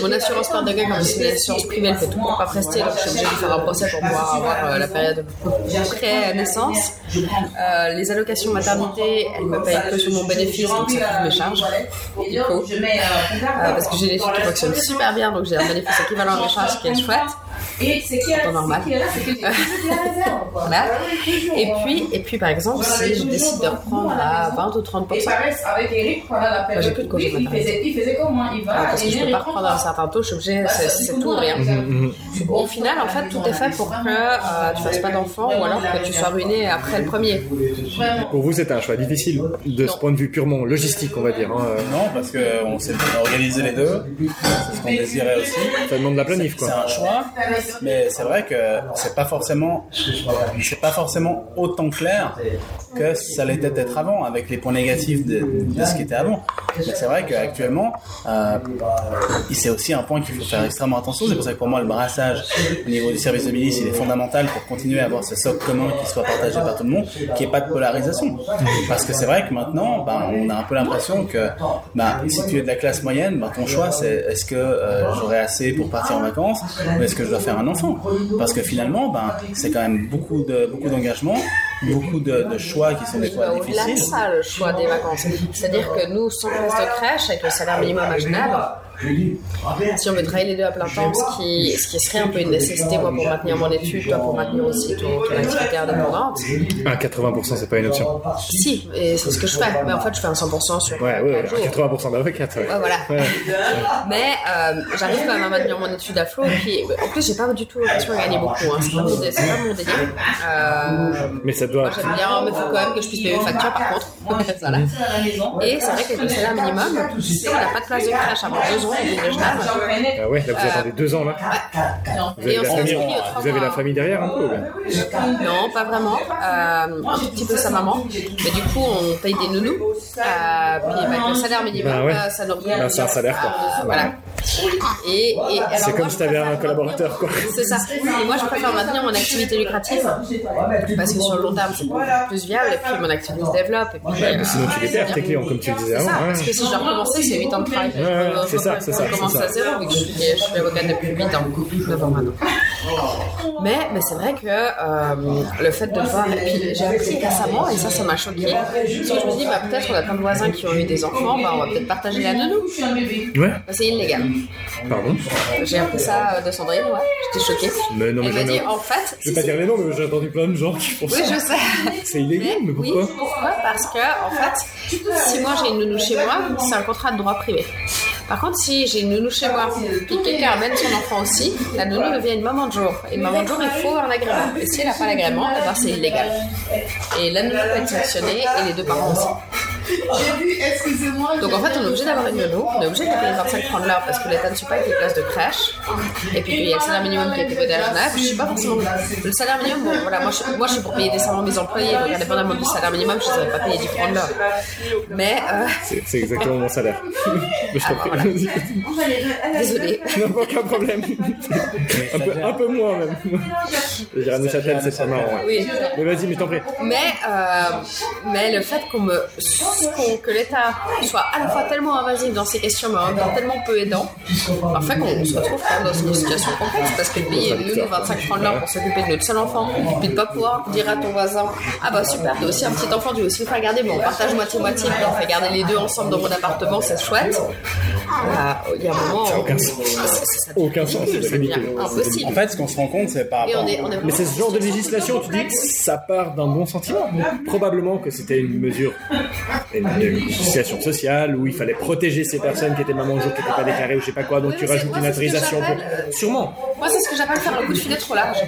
Speaker 3: mon assurance part de c'est une assurance privée, elle fait tout pour pas prester, donc je suis obligée de faire un procès pour pouvoir avoir euh, la période pré-naissance. Euh, les allocations maternité, elles me payent que sur mon bénéfice, donc ça couvre mes charges. Du coup, euh, parce que j'ai des filles qui fonctionnent super bien, donc j'ai un bénéfice équivalent à mes charges, qui est chouette. Pas normal. [LAUGHS] Voilà. Et puis, et puis, par exemple, si je décide de reprendre à 20 ou 30
Speaker 4: Et pareil, avec Eric, pendant la période
Speaker 3: plus de congé
Speaker 4: Covid, il
Speaker 3: maternité.
Speaker 4: faisait, il faisait comment Il va
Speaker 3: Ah, parce que je peux
Speaker 4: Eric
Speaker 3: pas reprendre un certain taux, je suis obligée, c'est c'est tout ou rien. Au final, en fait, tout est fait pour que euh, tu fasses pas d'enfant ou alors que tu sois ruiné après le premier.
Speaker 1: Pour vous, c'était un choix difficile de ce point de vue purement logistique, on va dire. hein.
Speaker 2: Non, parce qu'on s'est organisé les deux, c'est ce qu'on désirait aussi.
Speaker 1: Ça demande de la planif,
Speaker 2: C'est
Speaker 1: quoi.
Speaker 2: un choix, mais c'est vrai que c'est pas forcément, c'est pas forcément autant clair que ça l'était peut-être avant, avec les points négatifs de, ce qui était avant. Mais c'est vrai qu'actuellement, euh, c'est aussi un point qu'il faut faire extrêmement attention. C'est pour ça que pour moi, le brassage au niveau du service de milice, il est fondamental pour continuer à avoir ce socle commun qui soit partagé par tout le monde, qu'il n'y pas de polarisation. Parce que c'est vrai que maintenant, ben, on a un peu l'impression que ben, si tu es de la classe moyenne, ben, ton choix c'est est-ce que euh, j'aurai assez pour partir en vacances ou est-ce que je dois faire un enfant? Parce que finalement, c'est quand même beaucoup d'engagement, beaucoup de, de choix qui sont des fois
Speaker 3: Bah, Au-delà de
Speaker 2: difficiles.
Speaker 3: ça, le choix des vacances. C'est-à-dire que nous, sans place de crèche, avec le salaire minimum à Genève, si on veut travailler les deux à plein temps, ce qui, ce qui serait un peu une nécessité, moi, pour maintenir mon étude, toi, pour maintenir aussi ton, ton activité indépendante,
Speaker 1: Ah, 80%, c'est pas une option.
Speaker 3: si, et c'est ce que je fais. Mais en fait, je fais un 100% sur
Speaker 1: Ouais, ouais, ouais, 80% d'avocate, ouais.
Speaker 3: Ouais, voilà.
Speaker 1: Ouais.
Speaker 3: Mais euh, j'arrive quand même à maintenir mon étude à flot. Et puis, en plus, j'ai pas du tout l'impression de gagner beaucoup. Hein. C'est pas, mon dé- c'est pas mon délire. Euh,
Speaker 1: Mais ça doit.
Speaker 3: j'aime bien, mais il faut quand même que je puisse payer mes factures, par contre. [LAUGHS] voilà. Et c'est vrai qu'avec le salaire minimum, si on n'a pas de place de crèche avant deux ans Genève,
Speaker 1: Ah ouais, là vous attendez deux ans là. Vous avez,
Speaker 3: Et on
Speaker 1: la famille, vous avez la famille derrière un peu ou bien
Speaker 3: non, pas vraiment. Euh, un petit peu sa maman. Mais du coup, on paye des nounous. Euh, puis avec le salaire minimum,
Speaker 1: Bah ouais.
Speaker 3: euh, ça nous revient.
Speaker 1: Bah, c'est un salaire, quoi.
Speaker 3: Euh, voilà. Et, et alors,
Speaker 1: C'est comme si t'avais un collaborateur, quoi.
Speaker 3: C'est ça. Et moi, je préfère maintenir mon activité lucrative parce que sur le long terme, c'est plus viable et puis mon activité se développe. Et puis, euh,
Speaker 1: Sinon, tu les perds, tes clients, comme tu le disais avant.
Speaker 3: ça,
Speaker 1: ouais.
Speaker 3: parce que si je dois recommencer, c'est 8 ans de travail.
Speaker 1: Ouais, ouais, c'est ça, c'est ça,
Speaker 3: Je commence à zéro, vu que je suis, je suis avocate depuis 8 ans, 9 ans maintenant. Mais, mais c'est vrai que euh, le fait de voir, et puis j'ai appris récemment, et ça, ça m'a choqué, parce que je me dis, bah, peut-être on a plein de voisins qui ont eu des enfants, bah, on va peut-être partager la nounou.
Speaker 1: Ouais,
Speaker 3: Bah, c'est illégal.
Speaker 1: Pardon.
Speaker 3: J'ai appris ça euh, de Sandrine, ouais, j'étais choquée.
Speaker 1: Mais non, mais
Speaker 3: Elle m'a dit, en fait,
Speaker 1: Je vais pas dire les noms, mais j'ai entendu plein de gens qui font
Speaker 3: oui,
Speaker 1: ça.
Speaker 3: je sais.
Speaker 1: C'est illégal, mais
Speaker 3: Oui,
Speaker 1: pourquoi
Speaker 3: pourquoi? Parce que, en fait, si moi j'ai une nounou chez moi, c'est un contrat de droit privé. Par contre, si j'ai une nounou chez moi et que quelqu'un amène son enfant aussi, la nounou devient une maman de jour. Et une maman de jour, il faut un agrément. Et si elle n'a pas l'agrément, eh ben, c'est illégal. Et la nounou peut être sanctionnée et les deux parents aussi. Donc en fait, on est obligé d'avoir une nounou, on est obligé de payer 25 francs de l'heure parce que l'État ne suit pas avec les places de crèche. Et puis il y a le salaire minimum qui a été voté à Genève. Je suis pas forcément. Le salaire minimum, bon, voilà, moi je, moi je suis pour payer décemment mes employés, donc indépendamment du salaire minimum, je ne saurais pas payer 10 francs de l'heure. Mais, euh,
Speaker 1: C'est c'est exactement mon salaire. [LAUGHS] Mais je t'en prie,
Speaker 3: voilà.
Speaker 1: vas-y.
Speaker 3: désolé.
Speaker 1: Non, aucun problème. un, peu, un peu moins, même. Je dirais à Neuchâtel, c'est pas marrant. ouais.
Speaker 3: Oui.
Speaker 1: Mais vas-y, mais je t'en prie.
Speaker 3: Mais, euh, mais le fait qu'on me, que l'État soit à la fois tellement invasif dans ces questions, mais en même temps tellement peu aidant, en fait, qu'on se retrouve quand même dans une situation complexe parce que payer nous 25 francs de l'heure pour s'occuper de notre seul enfant, puis de pas pouvoir dire à ton voisin, ah bah super, t'as aussi un petit enfant, tu veux aussi le faire garder, bon, on partage moitié-moitié, puis on fait garder les deux ensemble dans mon appartement, c'est chouette. Bah, Il y a un moment.
Speaker 1: Ça aucun
Speaker 3: où-
Speaker 1: sens. Aucun sens, c'est.
Speaker 2: En fait, ce qu'on se rend compte, c'est par rapport.
Speaker 3: on on
Speaker 1: Mais c'est ce genre de législation, tu dis, ça part d'un bon sentiment. Probablement que c'était une mesure, une, une situation sociale où il fallait protéger ces personnes qui étaient maman jour, qui n'étaient pas déclarées ou je sais pas quoi, donc
Speaker 3: Oui,
Speaker 1: tu rajoutes
Speaker 3: moi,
Speaker 1: une autorisation pour.
Speaker 3: j'appelle-
Speaker 1: Sûrement.
Speaker 3: Moi, c'est ce que j'appelle faire le coup de filet trop large.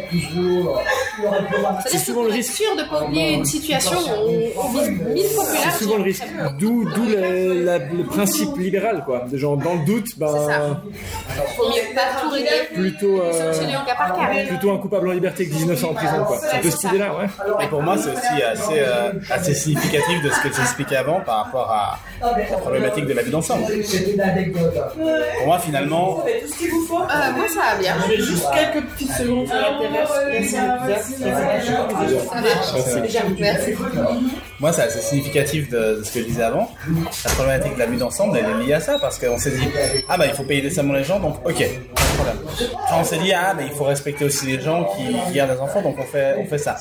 Speaker 1: C'est souvent le risque.
Speaker 3: sûr de ne pas oublier une situation où on, on vise mille
Speaker 1: souvent le risque. D'où, d'où le, la- le principe libéral, quoi. De genre, dans le doute,
Speaker 3: C'est ça.
Speaker 1: ben,
Speaker 3: Faut mieux pas tout régler.
Speaker 1: plutôt, euh,
Speaker 3: Sanctionner au cas par cas.
Speaker 1: plutôt un coupable en liberté que 19 ans en prison, quoi. C'est un peu cette idée-là, ouais.
Speaker 2: Et pour moi, c'est aussi assez, euh, assez significatif de ce que tu expliquais avant par rapport à la problématique de la vie d'ensemble. Pour moi, finalement,
Speaker 3: Euh, moi, ça va bien.
Speaker 5: Juste quelques petites secondes sur la terrasse.
Speaker 3: Ça marche. Merci.
Speaker 2: Moi, c'est assez significatif de, de ce que je disais avant. La problématique de la vie d'ensemble, elle est liée à ça parce qu'on s'est dit, ah bah il faut payer décemment les gens, donc ok, pas de problème. Enfin, on s'est dit, ah mais il faut respecter aussi les gens qui, qui gardent des enfants, donc on fait, on fait ça.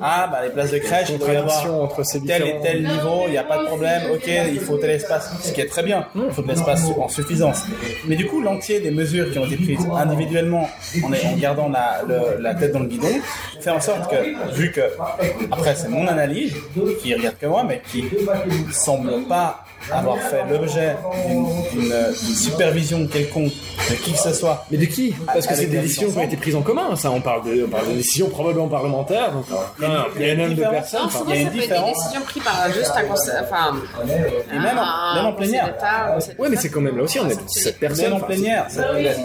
Speaker 2: Ah bah les places de crèche, il doit y avoir
Speaker 1: entre ces
Speaker 2: tel et tel niveau, il n'y a pas de problème, ok, il faut tel espace, ce qui est très bien, il faut de l'espace en suffisance. Mais du coup, l'entier des mesures qui ont été prises individuellement, en, en gardant la, le- la tête dans le guidon, fait en sorte que, vu que, après c'est mon analyse, qui regarde que moi, mais qui semble pas avoir fait l'objet d'une- d'une supervision quelconque de qui que ce soit.
Speaker 1: Mais de qui? Parce que c'est des décisions qui ont été prises en commun, ça. On parle de, on parle de décisions probablement parlementaires, donc il y a, il y a un nombre de personnes.
Speaker 3: Non,
Speaker 1: enfin,
Speaker 3: souvent,
Speaker 2: il y a
Speaker 3: ça
Speaker 2: une
Speaker 3: peut être des
Speaker 2: différence.
Speaker 3: décisions prises par juste un conseil. Enfin.
Speaker 2: Et même en-
Speaker 3: un
Speaker 2: même en plénière.
Speaker 1: Ouais, mais c'est quand même là aussi, on est cette personne.
Speaker 2: Même en plénière,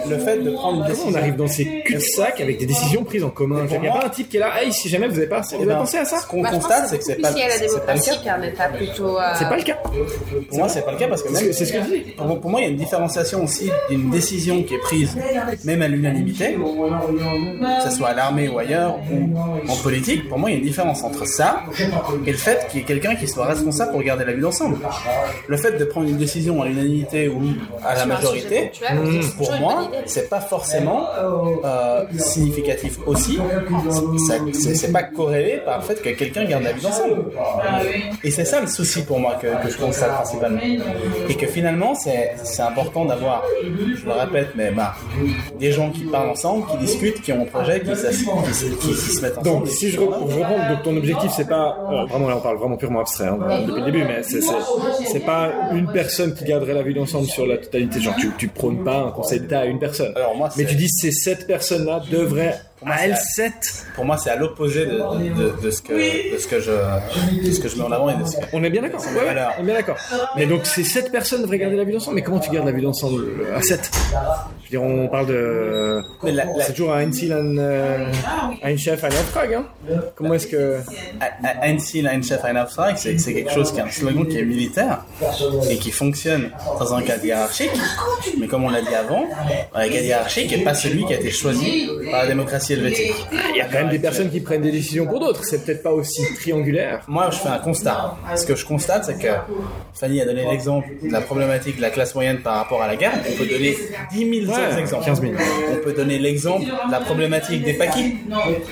Speaker 2: le, fait de prendre une
Speaker 1: Comment
Speaker 2: décision.
Speaker 1: on arrive dans ces cul-de-sac avec des décisions prises en commun Il n'y a pas un type qui est là, hey, si jamais vous avez pas,
Speaker 2: Eh ben,
Speaker 1: pensé à ça
Speaker 2: Ce qu'on
Speaker 3: Bah,
Speaker 2: constate, c'est que c'est pas, le
Speaker 3: démocratie
Speaker 2: cas.
Speaker 3: qu'un État plutôt. euh,
Speaker 1: C'est pas le cas.
Speaker 2: Pour moi, c'est pas le cas parce que même,
Speaker 1: c'est ce que je dis.
Speaker 2: pour, pour moi, il y a une différenciation aussi d'une décision qui est prise, même à l'unanimité, que ce soit à l'armée ou ailleurs, ou en politique. Pour moi, il y a une différence entre ça et le fait qu'il y ait quelqu'un qui soit responsable pour garder la vie d'ensemble. Le fait de prendre une décision à l'unanimité ou à la majorité, pour moi, c'est pas forcément euh, significatif aussi. C'est pas corrélé par le fait que quelqu'un garde la vie d'ensemble. Et c'est ça le souci pour moi que, que je constate principalement. Et que finalement, c'est c'est important d'avoir, je le répète, mais bah, des gens qui parlent ensemble, qui discutent, qui ont un projet, qui, qui, se- qui- qui se mettent ensemble.
Speaker 1: Donc, si je, re- je reprends, donc ton objectif, c'est pas, alors, vraiment là, on parle vraiment purement abstrait hein, depuis le début, mais c'est pas une personne qui garderait la vie d'ensemble sur la totalité. Genre, tu, tu prônes pas un conseil d'État à une personne.
Speaker 2: Alors moi,
Speaker 1: mais tu dis ces sept personnes-là devraient,
Speaker 2: moi,
Speaker 1: à
Speaker 2: c'est
Speaker 1: elles
Speaker 2: la-
Speaker 1: sept.
Speaker 2: Pour moi, c'est à l'opposé de, de, de ce que, de, ce que je, de ce que je mets en avant et de ce que...
Speaker 1: On est bien d'accord. Ouais, on est bien d'accord. Mais donc ces sept personnes devraient garder la vie d'ensemble. Mais comment tu gardes la vie d'ensemble à sept? Je veux dire, on parle de.
Speaker 2: La-
Speaker 1: C'est toujours un Ziel, un, un chef, un Auftrag. Hein Comment est-ce que.
Speaker 2: Ein Ziel, ein Chef, ein Auftrag, c'est quelque chose qui est un slogan qui est militaire et qui fonctionne dans un cadre hiérarchique. Mais comme on l'a dit avant, un cadre hiérarchique n'est pas celui qui a été choisi par la démocratie helvétique.
Speaker 1: Il y a quand même des personnes qui prennent des décisions pour d'autres. C'est peut-être pas aussi triangulaire.
Speaker 2: Moi, je fais un constat. Ce que je constate, c'est que Fanny a donné l'exemple de la problématique de la classe moyenne par rapport à la guerre. On peut donner 10 000 autres
Speaker 1: Ouais,
Speaker 2: exemples.
Speaker 1: 15 000.
Speaker 2: On peut donner l'exemple de la problématique des paquis.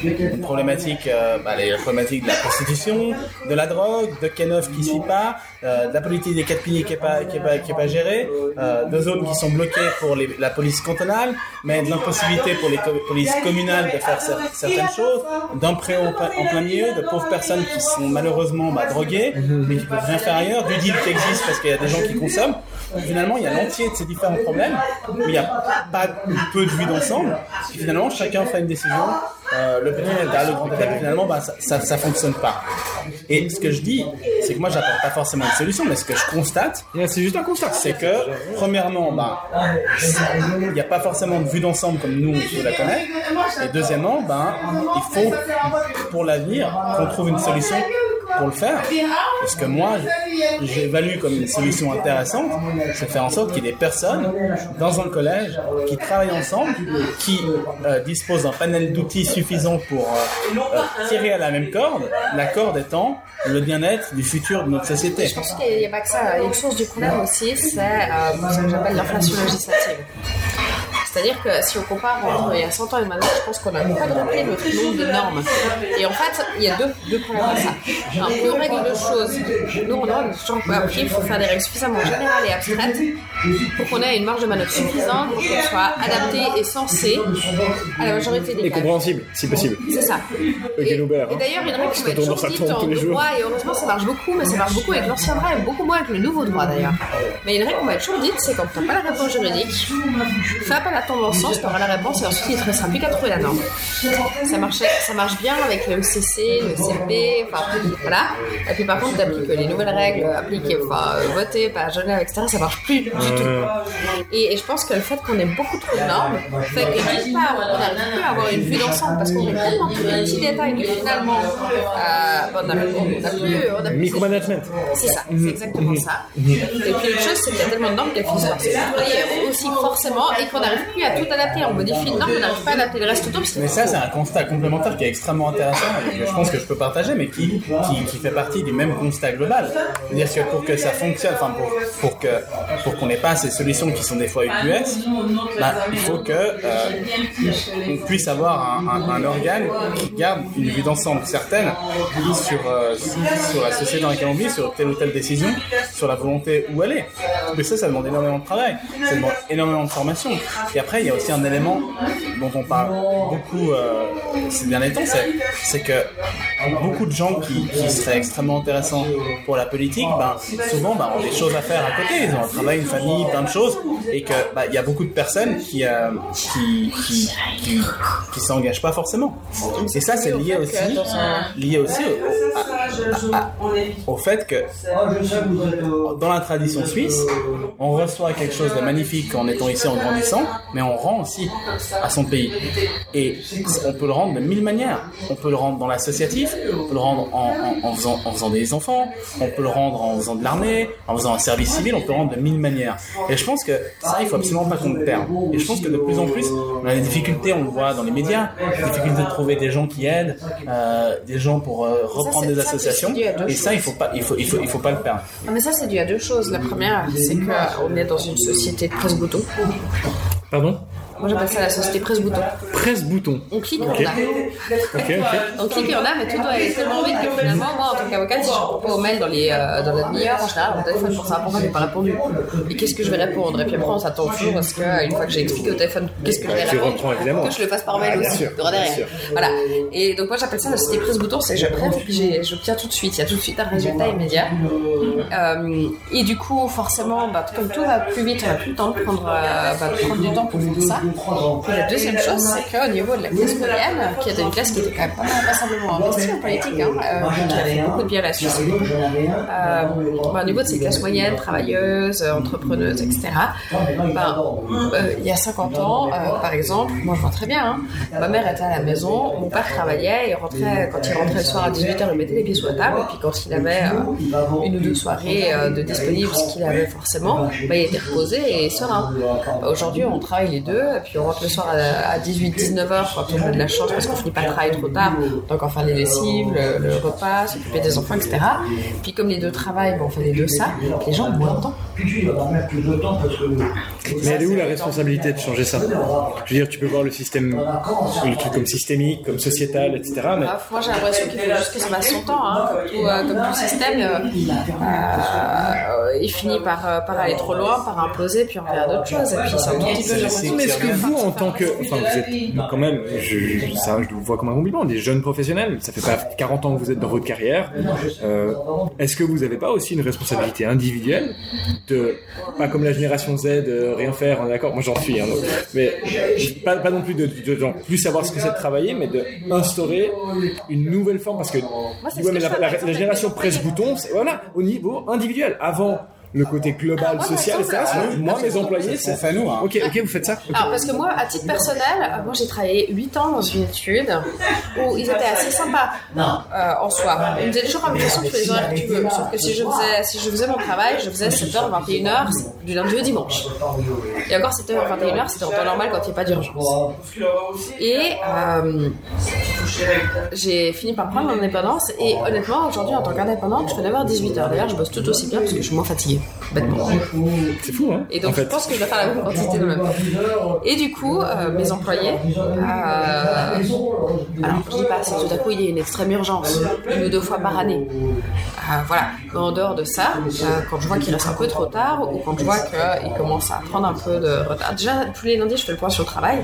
Speaker 2: Une problématique, euh, bah, les problématiques de la prostitution, de la drogue, de K9 qui suit pas, euh, de la politique des quatre piliers qui est pas, qui est pas, qui est pas gérée, euh, de zones qui sont bloquées pour les- la police cantonale, mais de l'impossibilité pour les co- polices communales de faire cer- certaines choses, d'un préau en, plein- en plein milieu, de pauvres personnes qui sont malheureusement bah, droguées, mais qui peuvent rien faire ailleurs, du deal qui existe parce qu'il y a des gens qui consomment. Finalement, il y a l'entier de ces différents problèmes, où il n'y a pas ou peu de vue d'ensemble, finalement, chacun fait une décision, euh, le petit État, le grand État, finalement, bah, ça, ça, ça fonctionne pas. Et ce que je dis, c'est que moi, j'apporte pas forcément une solution, mais ce que je constate,
Speaker 1: C'est juste un constat.
Speaker 2: c'est que, premièrement, ben, il n'y a pas forcément de vue d'ensemble comme nous, on la connaît. Et deuxièmement, ben, il faut, pour l'avenir, qu'on trouve une solution pour le faire. Et ce que moi, j'évalue comme une solution intéressante, c'est faire en sorte qu'il y ait des personnes dans un collège qui travaillent ensemble, qui euh, disposent d'un panel d'outils suffisant pour euh, euh, tirer à la même corde, la corde étant le bien-être du futur de notre société.
Speaker 3: Je pense qu'il n'y a pas que ça. Une source du problème aussi, c'est ce que j'appelle l'inflation législative. C'est-à-dire que si on compare entre il y a 100 ans et maintenant, je pense qu'on a quadruplé notre nombre de normes. Et en fait, il y a deux, deux problèmes à ça. Plus on règle de choses. Nous, on a toujours appris qu'il faut faire des règles suffisamment générales et abstraites pour qu'on ait une marge de manœuvre suffisante pour qu'elles soient adaptées et sensées à la majorité des
Speaker 1: Et compréhensible, si possible.
Speaker 3: C'est ça.
Speaker 1: Le
Speaker 3: Et,
Speaker 1: hein.
Speaker 3: d'ailleurs, une règle qui va être toujours dite en
Speaker 1: les
Speaker 3: deux
Speaker 1: jours.
Speaker 3: mois, et heureusement ça marche beaucoup, mais ça marche beaucoup avec l'ancien droit et beaucoup moins avec le nouveau droit d'ailleurs. Mais une règle qu'on va toujours dite, c'est quand tu n'as pas la réponse juridique, fais appel à ton bon sens, tu auras la réponse et ensuite il te restera plus qu'à trouver la norme. Ça, marchait, ça marche bien avec le CC, le CP, enfin voilà. Et puis par contre, tu appliques les nouvelles règles, appliquer, enfin voter, pas Genève, etc., ça marche plus du tout. Et, et je pense que le fait qu'on ait beaucoup trop de normes fait que d'une part, on n'arrive plus à avoir une vue d'ensemble parce qu'on est tellement plus de petits détails que finalement, euh, on n'a plus. On a plus
Speaker 1: Micromanagement.
Speaker 3: c'est ça, c'est exactement ça. Et puis l'autre chose, c'est qu'il y a tellement de normes qu'elles finissent par se aussi forcément et qu'on n'arrive à tout adapter. On modifie une norme, on n'arrive pas à adapter le reste que-
Speaker 2: Mais ça, c'est un constat complémentaire qui est extrêmement intéressant et que je pense que je peux partager, mais qui, qui, fait partie du même constat global. C'est-à-dire que pour que ça fonctionne, enfin pour, pour pour qu'on n'ait pas ces solutions qui sont des fois UQS, bah, il faut que euh, on puisse avoir un, organe qui garde une vue d'ensemble certaine sur, euh, sur la société dans laquelle on vit, sur telle ou telle décision, sur la volonté où elle est. Mais ça, ça demande énormément de travail, ça demande énormément de formation. Après, il y a aussi un élément dont on parle beaucoup euh, ces derniers temps, c'est, que beaucoup de gens qui, seraient extrêmement intéressants pour la politique, ben, souvent ben, ont des choses à faire à côté, ils ont un travail, une famille, plein de choses, et que ben, il y a beaucoup de personnes qui euh, qui, qui, qui, s'engagent pas forcément. Et ça, c'est lié aussi, lié aussi au fait que dans la tradition suisse, on reçoit quelque chose de magnifique en étant ici en grandissant, mais on rend aussi à son pays. Et on peut le rendre de mille manières. On peut le rendre dans l'associatif, on peut le rendre en, en- en faisant, en faisant des enfants, on peut le rendre en faisant de l'armée, en faisant un service civil, on peut le rendre de mille manières. Et je pense que ça, il faut absolument pas qu'on le perde. Et je pense que de plus en plus, on a des difficultés, on le voit dans les médias, des difficultés de trouver des gens qui aident, euh, des gens pour euh, reprendre des associations. Et ça, il faut pas, il faut, il faut, il faut pas le perdre.
Speaker 3: Ah, mais ça, c'est dû à deux choses. La première, c'est qu'on est dans une société de presse-bouton.
Speaker 1: Pardon
Speaker 3: Moi, j'appelle ça la société presse-bouton.
Speaker 1: Presse-bouton.
Speaker 3: On clique et
Speaker 1: Ok.
Speaker 3: on a.
Speaker 1: Ok, ok.
Speaker 3: On clique et on a, mais tout doit aller tellement vite que finalement, moi, en tant qu'avocate, si je réponds pas aux mails dans, les, euh, dans la demi-heure, en général, on téléphone pour savoir pourquoi j'ai pas répondu. Et qu'est-ce que je vais répondre? Et puis après, on s'attend toujours à ce que, une fois que j'ai expliqué au téléphone qu'est-ce que je vais
Speaker 1: Tu
Speaker 3: répondre,
Speaker 1: reprends, évidemment.
Speaker 3: que je le fasse par mail
Speaker 1: Bien
Speaker 3: aussi,
Speaker 1: sûr,
Speaker 3: derrière. Voilà. Et donc, moi, j'appelle ça la société presse-bouton, c'est je et puis j'obtiens tout de suite. Il y a tout de suite un résultat immédiat. Euh, et du coup, forcément, bah, comme tout va plus vite, on n'a plus le temps de prendre, euh, bah, de prendre du temps pour faire ça. La deuxième chose, c'est qu'au niveau de la classe moyenne, qui était une classe qui était quand même pas, pas simplement investie en politique, hein, euh, qui avait beaucoup de bien la Suisse, euh, bah, au niveau de ces classes moyennes, travailleuses, euh, entrepreneuses, etc., ben, euh, il y a 50 ans, euh, par exemple, moi je vois très bien, hein, ma mère était à la maison, mon père travaillait, il rentrait, quand il rentrait le soir à 18h, il mettait les pieds sur la table, et puis quand il avait euh, une ou deux soirées euh, de disponibles, ce qu'il avait forcément, ben, il était reposé et serein. Aujourd'hui, on travaille les deux, et puis on rentre le soir à, 18-19h quand on a de la chance parce qu'on finit pas le travail trop tard, donc on fait les lessives, le, le repas, s'occuper des enfants, etc. Puis comme les deux travaillent, on fait les deux ça, les gens ont moins de temps.
Speaker 1: Mais elle est où la responsabilité de changer ça? Je veux dire, tu peux voir le système, le truc comme systémique, comme sociétal, etc. Mais
Speaker 3: Ah, Moi, j'ai l'impression qu'il faut juste que ça passe son temps, hein, comme, tout, euh, comme tout système. euh, euh, il finit par, par aller trop loin, par imploser, puis on revient à d'autres choses. Et puis c'est un tout petit peu.
Speaker 1: Que vous, en tant que, enfin, vous êtes quand même, je, je- ça, je vous vois comme un compliment, des jeunes professionnels. Ça fait pas 40 ans que vous êtes dans votre carrière. Euh, est-ce que vous n'avez pas aussi une responsabilité individuelle de, pas comme la génération Z, de rien faire, on est d'accord? Moi, j'en suis, hein, mais pas, pas non plus de, de, genre, plus savoir ce que c'est de travailler, mais de instaurer une nouvelle forme parce que,
Speaker 3: c'est
Speaker 1: ouais, mais
Speaker 3: que
Speaker 1: la, la- la génération
Speaker 3: avec
Speaker 1: presse bouton, c'est voilà, au niveau individuel. Avant le côté global,
Speaker 3: Alors, moi,
Speaker 1: social, etc. Moi, mes employés,
Speaker 2: C'est à nous. Hein.
Speaker 1: Ok, ok, vous faites ça.
Speaker 3: Alors, parce que moi, à titre personnel, euh, moi j'ai travaillé 8 ans dans une étude où ils étaient assez sympas euh, en soi. Ils me disaient toujours, ah, façon, tu fais les horaires que tu veux. Sauf que si je faisais, si je faisais mon travail, je faisais 7h, 21h, du lundi au dimanche. Et encore 7h, 21h, c'était en temps normal quand il n'y a pas d'urgence. Et euh, j'ai fini par prendre mon indépendance. Et honnêtement, aujourd'hui, en tant qu'indépendante, je fais 9h, 18h. D'ailleurs, je bosse tout aussi bien parce que je suis moins fatiguée, bêtement.
Speaker 1: C'est fou, hein
Speaker 3: Et donc,
Speaker 1: en fait.
Speaker 3: je pense que je dois faire la même quantité de même. Et du coup, euh, mes employés, euh, alors je dis pas si tout à coup il y a une extrême urgence, une ou deux fois par année. Euh, voilà. Mais en dehors de ça, euh, quand je vois qu'il reste un peu trop tard ou quand je vois qu'ils commencent à prendre un peu de retard, déjà tous les lundis je fais le point sur le travail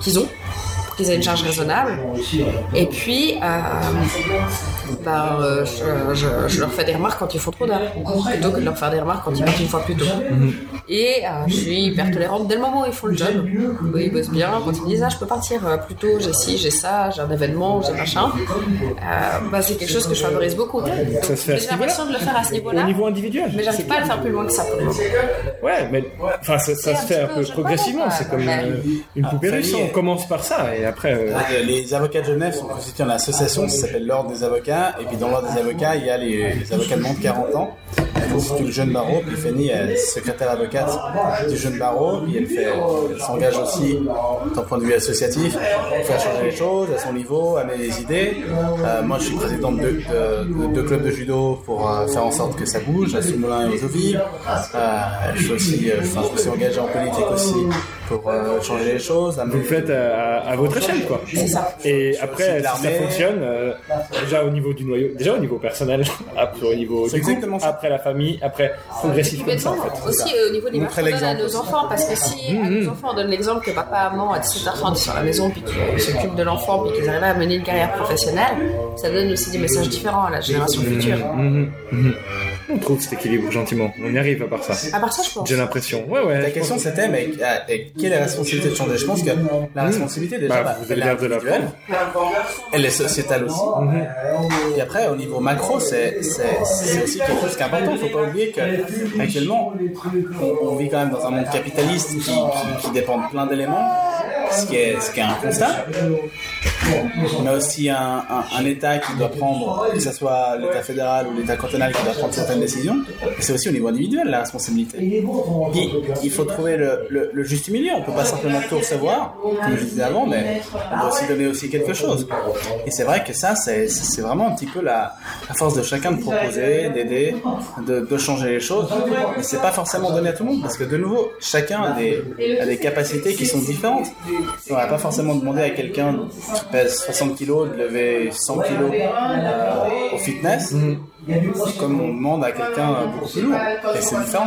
Speaker 3: qu'ils ont qu'ils aient une charge raisonnable. Et puis, euh, ben, euh, je, je- je leur fais des remarques quand ils font trop d'heures, plutôt que de leur faire des remarques quand ils partent une fois plus tôt. Et euh, je suis hyper tolérante dès le moment où ils font le job, où ils bossent bien, quand ils me disent ah je peux partir plus tôt, j'ai ci, j'ai ça, j'ai un événement, j'ai machin, euh, bah, c'est quelque chose que je favorise beaucoup.
Speaker 1: Ça se fait à
Speaker 3: Mais
Speaker 1: ce
Speaker 3: j'ai l'impression de le faire à ce niveau-là,
Speaker 1: Au niveau individuel.
Speaker 3: mais j'arrive pas à le faire plus loin que ça pour le moment.
Speaker 1: Ouais, mais enfin, ça, se fait un
Speaker 3: peu
Speaker 1: progressivement. C'est comme une
Speaker 2: Ah,
Speaker 1: poupée russe. On commence par ça et euh,
Speaker 2: Les avocats de Genève sont constitués en association qui s'appelle l'Ordre des avocats. Et puis dans l'Ordre des avocats, il y a les, les avocats de moins de 40 ans. Qui constituent le jeune barreau. Puis Fanny est secrétaire avocate du jeune barreau. Puis elle, fait, elle s'engage aussi d'un point de vue associatif pour faire changer les choses à son niveau, amener des idées. Euh, moi, je suis président de deux, de- clubs de judo pour euh, faire en sorte que ça bouge, à Soumoulin et aux Eaux-Vives. Euh, je suis aussi, euh, enfin, je me suis engagé en politique aussi pour euh, changer les choses.
Speaker 1: vous le faites à, à votre échelle, quoi.
Speaker 3: C'est ça.
Speaker 1: Et après, si ça
Speaker 2: l'armée.
Speaker 1: fonctionne, euh, déjà au niveau du noyau, déjà au niveau personnel, [LAUGHS] au niveau du après la famille, après progressif comme ça, en fait.
Speaker 3: Aussi euh, au niveau de l'image
Speaker 2: Montrer
Speaker 3: qu'on donne à nos enfants, parce que si à nos enfants on donne l'exemple que papa, maman à 17h30 sur la maison, puis qu'ils s'occupent de l'enfant, puis qu'ils arrivent à mener une carrière professionnelle, ça donne aussi des messages différents à la génération future.
Speaker 1: Mhm, mhm. On trouve cet équilibre gentiment. On y arrive à part ça.
Speaker 3: À part ça, je pense.
Speaker 1: J'ai l'impression. Ouais, ouais.
Speaker 2: La question c'était, mais euh, quelle est la responsabilité de changer? Je pense que la responsabilité déjà,
Speaker 1: Bah,
Speaker 2: bah,
Speaker 1: vous
Speaker 2: elle est
Speaker 1: vers de la
Speaker 2: individuelle, elle est sociétale aussi. Et après, au niveau macro, c'est aussi quelque chose qui est important. Il faut pas oublier qu'actuellement, on, on vit quand même dans un monde capitaliste qui, qui, qui dépend de plein d'éléments, ce qui est ce qui est un constat. On a aussi un, un, État qui doit prendre, que ce soit l'État fédéral ou l'État cantonal, qui doit prendre certaines décisions. C'est aussi au niveau individuel la responsabilité. Puis, il faut trouver le, le, juste milieu. On peut pas simplement tout recevoir, comme je disais avant, mais on doit aussi donner aussi quelque chose. Et c'est vrai que ça, c'est vraiment un petit peu la, force de chacun de proposer, d'aider, de, de changer les choses. Mais c'est pas forcément donné à tout le monde, parce que de nouveau, chacun a des, a des capacités qui sont différentes. On va pas forcément demander à quelqu'un pèse 60 kilos de lever 100 kilos euh, au fitness, comme on demande à quelqu'un euh, beaucoup plus lourd. Et c'est différent.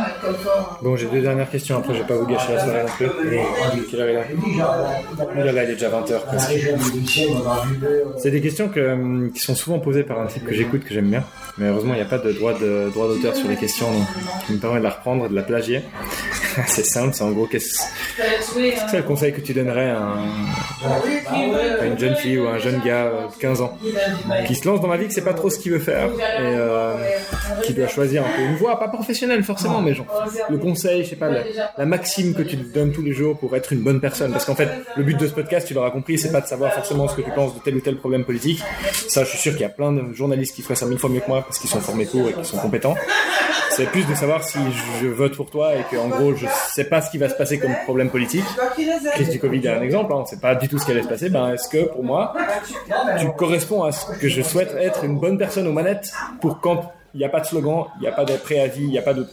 Speaker 1: Bon, j'ai deux dernières questions. Après, je vais pas vous gâcher la soirée non plus. Quelle heure il est Oh là là, il est déjà 20h presque. C'est des questions que, hum, qui sont souvent posées par un type que j'écoute, que j'aime bien. Mais heureusement, il n'y a pas de droit de droit d'auteur sur les questions donc, qui me permet de la reprendre, de la plagier. [LAUGHS] c'est simple, c'est en gros, qu'est-ce c'est le conseil que tu donnerais à, un- à une jeune fille ou à un jeune gars euh, de 15 ans qui se lance dans la vie, que c'est pas trop ce qu'il veut faire et euh, qui doit choisir un peu une voie, pas professionnelle forcément, mais genre le conseil, je sais pas, la, la maxime que tu te donnes tous les jours pour être une bonne personne. Parce qu'en fait, le but de ce podcast, tu l'auras compris, c'est pas de savoir forcément ce que tu penses de tel ou tel problème politique. Ça, je suis sûr qu'il y a plein de journalistes qui feraient ça mille fois mieux que moi parce qu'ils sont formés pour et qu'ils sont compétents. C'est plus de savoir si je vote pour toi et que en gros je sais pas ce qui va se passer comme problème politique. Crise du Covid est un exemple, hein, on sait pas du tout ce qui allait se passer. Ben est-ce que pour moi tu corresponds à ce que je souhaite être une bonne personne aux manettes pour quand il n'y a pas de slogan, il n'y a pas de préavis, il n'y a pas de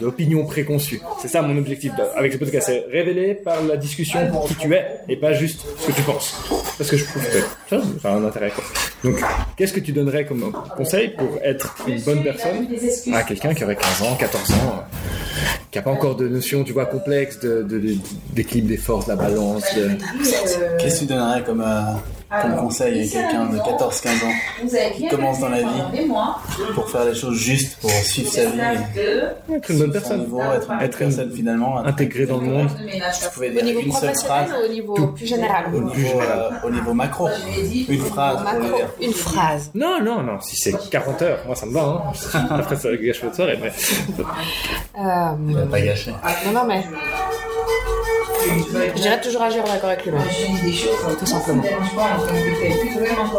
Speaker 1: d'opinion préconçue. C'est ça mon objectif avec ce podcast, c'est révéler par la discussion qui tu es et pas juste ce que tu penses. Parce que je trouve que ça, a un intérêt. Donc, qu'est-ce que tu donnerais comme conseil pour être une bonne personne à quelqu'un qui aurait 15 ans, 14 ans, qui n'a pas encore de notion, tu vois, complexe de, de- de- d'équilibre des forces, de la balance, de...
Speaker 2: Qu'est-ce que tu donnerais comme, euh, comme conseil à quelqu'un de 14-15 ans qui commence dans la vie pour faire les choses justes, pour suivre sa vie,
Speaker 1: être une bonne
Speaker 2: son
Speaker 1: personne.
Speaker 2: niveau, être une
Speaker 1: Être une-
Speaker 2: personne finalement
Speaker 1: Intégré dans le monde.
Speaker 2: Tu pouvais
Speaker 3: Au
Speaker 2: dire
Speaker 3: niveau
Speaker 2: une seule phrase
Speaker 3: au niveau plus général
Speaker 2: au niveau, euh, au niveau macro. Phrase
Speaker 3: une phrase.
Speaker 1: Non, non, non, si c'est 40 heures, moi ça me va. Hein. [LAUGHS] Après, ça gâche votre soirée, mais...
Speaker 3: Euh,
Speaker 2: Pas gâché.
Speaker 3: non, non, mais. Je dirais toujours agir en accord avec l'humain. Tout simplement.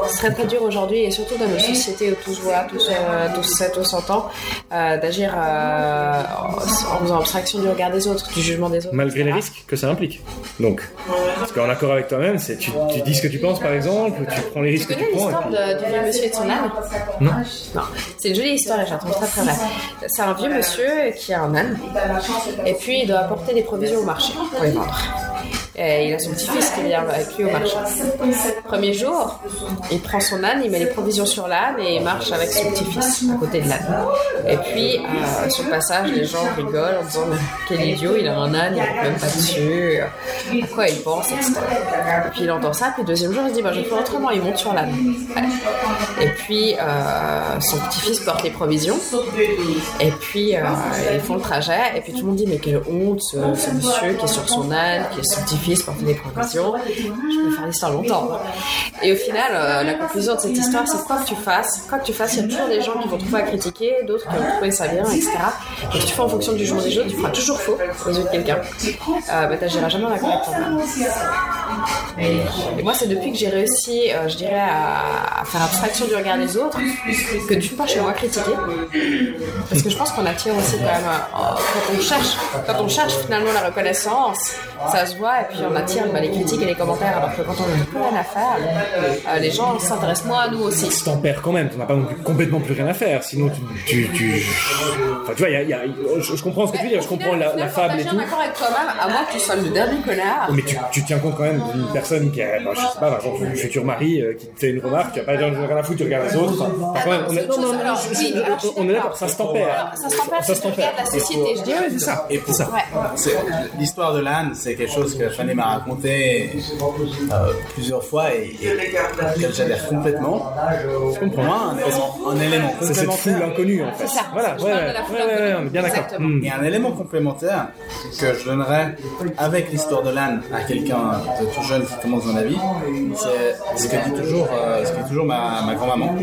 Speaker 3: C'est très très dur aujourd'hui et surtout dans nos sociétés où tous voilà, tous, euh, tous, sait, tous s'entend, euh, d'agir euh, en, en faisant abstraction du regard des autres, du jugement des autres.
Speaker 1: Malgré les risques que ça implique. Donc, parce qu'en accord avec toi-même, c'est tu, tu dis ce que tu penses par exemple, ou tu prends les
Speaker 3: Tu
Speaker 1: risques que tu prends. et
Speaker 3: l'histoire
Speaker 1: puis-
Speaker 3: de- du vieux monsieur et de son âne
Speaker 1: Non.
Speaker 3: Non. C'est une jolie histoire je la trouve très très vraie. C'est un vieux monsieur qui a un âne et puis il doit apporter des provisions au marché vendre. Et il a son petit-fils qui vient avec lui au marché. Premier jour, il prend son âne, il met les provisions sur l'âne et il marche avec son petit-fils à côté de l'âne. Et puis, euh, sur le passage, les gens rigolent en disant Quel idiot, il a un âne, il ne même pas dessus, à quoi il pense, etc. Et puis il entend ça, puis le deuxième jour, il se dit bah, Je faire autrement, il monte sur l'âne. Et puis, euh, son petit-fils porte les provisions. Et puis, euh, ils font le trajet. Et puis, tout le monde dit Mais quelle honte, ce, ce monsieur qui est sur son âne, qui est son petit-fils porte des provisions. Je peux faire l'histoire longtemps. hein. Et au final, euh, la conclusion de cette histoire, c'est quoi que tu fasses. Quoi que tu fasses, il y a toujours des gens qui vont trouver à critiquer, d'autres qui vont trouver ça bien, etc. Et si tu fais en fonction du jugement des autres, tu feras toujours faux aux yeux de quelqu'un. Euh, bah, t'agiras jamais toi-même. Et, et moi, c'est depuis que j'ai réussi, euh, je dirais, à, à faire abstraction du regard des autres, que d'une part, je suis moins critiquée. Parce que je pense qu'on attire aussi quand même, euh, quand on cherche, quand on cherche finalement la reconnaissance, ça se voit, et puis on attire bah, les critiques et les commentaires, alors que quand on n'a plus rien à faire, euh, les gens s'intéressent moins à nous aussi.
Speaker 1: Tu t'en perds quand même, tu n'as pas non plus complètement plus rien à faire, sinon tu... tu, tu... Enfin, tu vois, il y a- y a- je, je comprends ce que tu veux dire, je comprends la, la fable et
Speaker 3: Je
Speaker 1: tout.
Speaker 3: suis d'accord avec toi-même, à moins que tu sois le dernier connard.
Speaker 1: Mais tu, tu tiens compte quand même d'une personne qui a, bah, je sais pas, par exemple, une future mari euh, qui te fait une remarque, tu vas pas dire rien à foutre, tu regardes les autres. Enfin, enfin, quand même, on est, non, non, non, je- je-
Speaker 3: je
Speaker 1: on est d'accord, ça se tempère.
Speaker 3: Ça se tempère,
Speaker 1: Ça se
Speaker 3: de la société, je dirais.
Speaker 1: Ouais, c'est ça.
Speaker 2: Et pour
Speaker 1: C'est ça.
Speaker 2: L'histoire de l'âne, c'est quelque chose que Fanny m'a raconté euh, plusieurs fois et, et que j'adhère complètement.
Speaker 1: Je
Speaker 2: moi, un élément, un élément
Speaker 1: C'est cette foule inconnue en fait.
Speaker 3: Ça.
Speaker 1: Voilà, ouais, ouais, ouais, on est bien d'accord. Hmm.
Speaker 2: Et un élément complémentaire que je donnerais avec l'histoire de l'âne à quelqu'un de tout jeune qui commence dans la vie, c'est ce que dit toujours, euh, ce que dit toujours ma, ma grand-maman.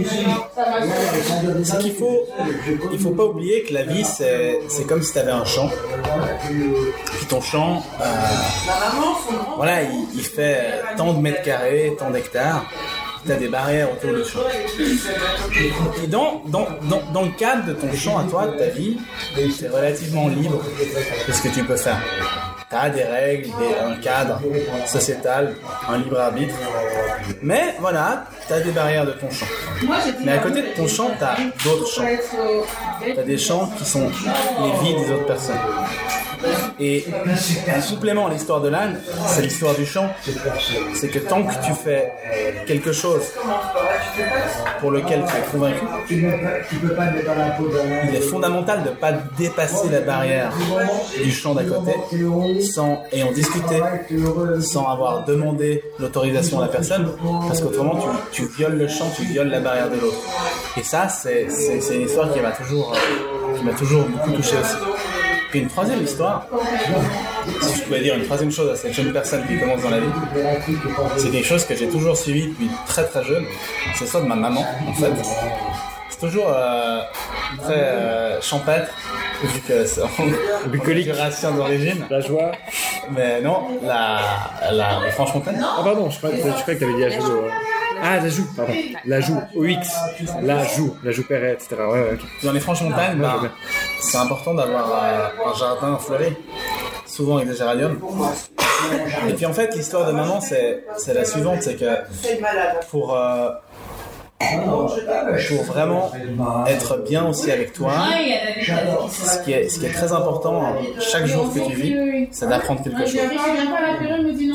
Speaker 2: C'est qu'il faut, il faut pas oublier que la vie c'est, c'est comme si tu avais un champ. Puis ton champ, euh, voilà, il, il fait tant de mètres carrés, tant d'hectares. Tu as des barrières autour du champ. Et dans, dans, dans, dans le cadre de ton champ à toi, de ta vie, tu es relativement libre de ce que tu peux faire. Tu as des règles, des- un cadre sociétal, un libre arbitre. Mais voilà, tu as des barrières de ton champ. Mais à côté de ton champ, tu as d'autres champs. Tu as des champs qui sont les vies des autres personnes. Et un supplément à l'histoire de l'âne, c'est l'histoire du champ. C'est que tant que tu fais quelque chose pour lequel tu es convaincu, il est fondamental de ne pas dépasser la barrière du champ d'à côté sans ayant discuté, sans avoir demandé l'autorisation à la personne, parce qu'autrement tu, tu violes le champ, tu violes la barrière de l'autre. Et ça, c'est une histoire qui m'a toujours, qui m'a toujours beaucoup touché aussi. Puis une troisième histoire, si je pouvais dire une troisième chose à cette jeune personne qui commence dans la vie, c'est quelque chose que j'ai toujours suivi depuis très très jeune. C'est ça de ma maman, en fait. C'est toujours euh, très euh, champêtre, vu que c'est en [LAUGHS] d'origine.
Speaker 1: La joie.
Speaker 2: Mais non, la, la, la Franche-Montagne.
Speaker 1: Ah pardon, je croyais, je croyais que t'avais dit la joue. Ah, la joue, pardon. La joue, OX. La joue, la joue Perret, etc. Ouais, ouais, ok.
Speaker 2: Dans les Franches-Montagnes,
Speaker 1: Ouais,
Speaker 2: bah,
Speaker 1: je vois bien.
Speaker 2: c'est important d'avoir euh, un jardin fleuri, souvent avec des géraniums. Et puis en fait, l'histoire de maman, c'est c'est la suivante, c'est que pour, euh, pour vraiment être bien aussi avec toi, ce qui est, ce qui est très important chaque jour que tu vis, c'est d'apprendre quelque chose.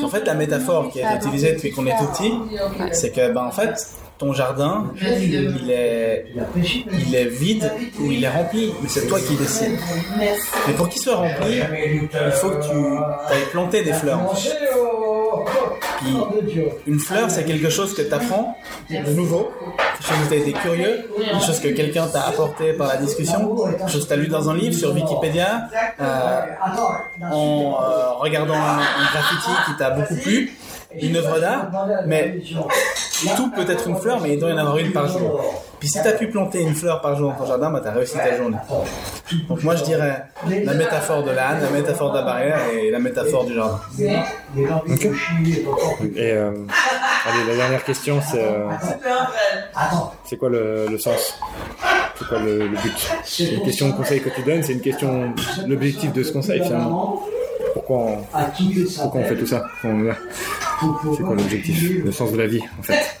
Speaker 2: En fait, la métaphore qui été utilisée depuis qu'on est tout petit, c'est que, ben, en fait, ton jardin, il est, il est vide ou il est rempli, mais c'est toi qui décides. Mais pour qu'il soit rempli, il faut que tu ailles planter des fleurs. Une fleur, c'est quelque chose que tu apprends de nouveau, quelque chose que tu as été curieux, quelque chose que quelqu'un t'a apporté par la discussion, quelque chose que tu as lu dans un livre sur Wikipédia, euh, en euh, regardant un graffiti qui t'a beaucoup plu, une œuvre d'art, mais tout peut être une fleur, mais il doit y en avoir une par jour. Puis si tu as pu planter une fleur par jour dans ton jardin, bah, tu as réussi ta journée. Donc moi je dirais la métaphore de l'âne, la métaphore de la barrière et la métaphore du jardin.
Speaker 1: Et euh, allez, la dernière question, c'est euh, c'est quoi le, le sens? C'est quoi le, le but? C'est une question de conseil que tu donnes, c'est une question, l'objectif de ce conseil finalement. Pourquoi on, pourquoi on fait tout ça C'est quoi l'objectif Le sens de la vie, en fait.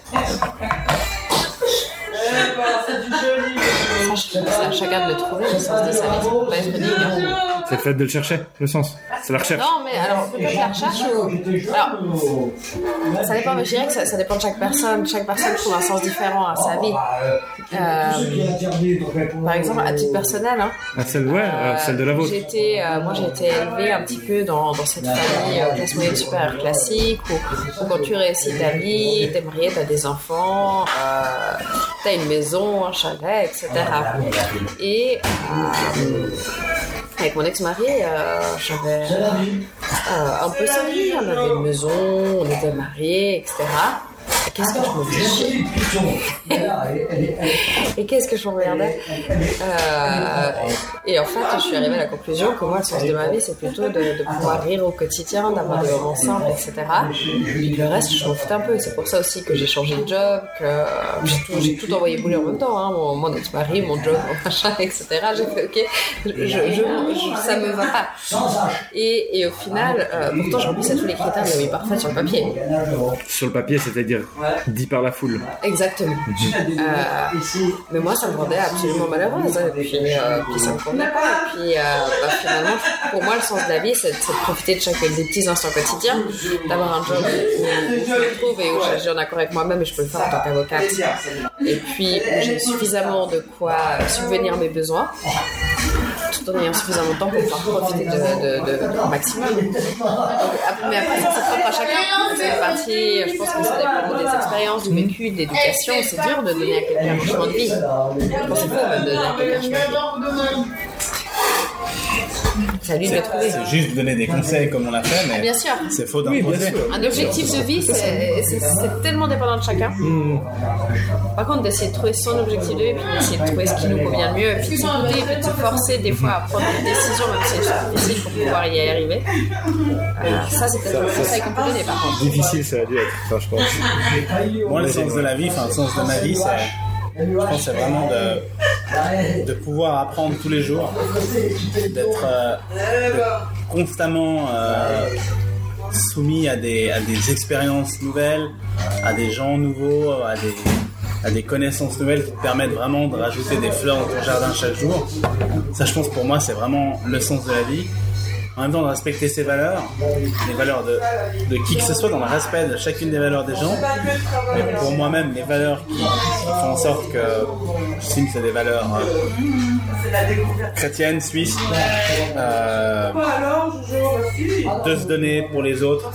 Speaker 3: C'est à chacun de le trouver, le sens de sa vie. Ça peut pas être unique.
Speaker 1: C'est le fait de le chercher, le sens. C'est la recherche.
Speaker 3: Non, mais alors, peut-être la recherche ou. Alors, ça dépend, mais je dirais que ça, ça dépend de chaque personne. Chaque personne trouve un sens différent à sa vie. Euh, par exemple, à titre personnel, hein,
Speaker 1: Ah, celle, ouais, euh, celle de la vôtre.
Speaker 3: Euh, moi, j'ai été élevée un petit peu dans, dans cette famille euh, classe moyenne supérieure classique où, où quand tu réussis ta vie, t'es marié, t'as des enfants, euh, t'as une maison, un chalet, etc. Et euh, avec mon ex-mari, euh, j'avais euh, un peu vie. On avait une maison, on était mariés, etc. Qu'est-ce que je me fichais Et qu'est-ce que je m'emmerdais euh, Et en fait, je suis arrivée à la conclusion que moi, le sens de ma vie, c'est plutôt de, de pouvoir rire au quotidien, d'avoir des moments simples, etc. Le reste, je m'en foutais un peu. C'est pour ça aussi que j'ai changé de job, que euh, j'ai tout, envoyé bouler en même temps. Hein, mon, mon ex-mari, mon job, mon machin, etc. J'ai fait, ok, je, je, je- ça me va pas. Et, et au final, euh, pourtant, je remplissais tous les critères de la vie parfaite sur le papier.
Speaker 1: Sur le papier, c'est-à-dire dit par la foule.
Speaker 3: Exactement. Euh, mais moi, ça me rendait absolument malheureuse. hein. Et puis, euh, puis ça me convenait pas. Et puis, euh, bah, finalement, pour moi, le sens de la vie, c'est c'est de profiter de chaque des petits instants quotidiens, d'avoir un job où, où je me trouve et où j'ai un accord avec moi-même et je peux le faire en tant qu'avocate. Et puis, où j'ai suffisamment de quoi subvenir mes besoins tout en ayant suffisamment de temps pour pouvoir profiter de, de, de, au maximum. Donc, après- mais après, ça, c'est propre à chacun. Ça fait partie, je pense que ça dépend des expériences, du vécu, de l'éducation. C'est dur de donner à quelqu'un un chemin de vie. C'est faux de donner à quelqu'un un chemin de vie. C'est à lui de le trouver.
Speaker 2: C'est juste donner des conseils comme on l'a fait, mais
Speaker 3: Bien sûr.
Speaker 2: c'est faux d'imposer.
Speaker 3: Un objectif de vie, c'est c'est- c'est tellement dépendant de chacun. Par contre, d'essayer de trouver son objectif de vie, puis d'essayer de trouver ce qui nous convient le mieux, puis de s'écouter, puis de se forcer des fois à prendre des décisions, même si elles sont difficiles pour pouvoir y arriver. Euh, ça, c'est peut-être un conseil qu'on peut donner, par contre.
Speaker 1: Difficile, ça a dû être, enfin, je pense.
Speaker 2: Moi, le sens de la vie, enfin, le sens de ma vie, c'est, je pense, c'est vraiment de, pouvoir apprendre tous les jours, d'être euh, constamment euh, soumis à des, à des expériences nouvelles, à des gens nouveaux, à des, à des connaissances nouvelles qui te permettent vraiment de rajouter des fleurs dans ton jardin chaque jour. Ça, je pense, pour moi, c'est vraiment le sens de la vie. En même temps, de respecter ses valeurs, les valeurs de, de qui que ce soit, dans le respect de chacune des valeurs des gens. Mais pour moi-même, les valeurs qui, font en sorte que j'estime que c'est des valeurs euh, chrétiennes, suisses, euh, de se donner pour les autres,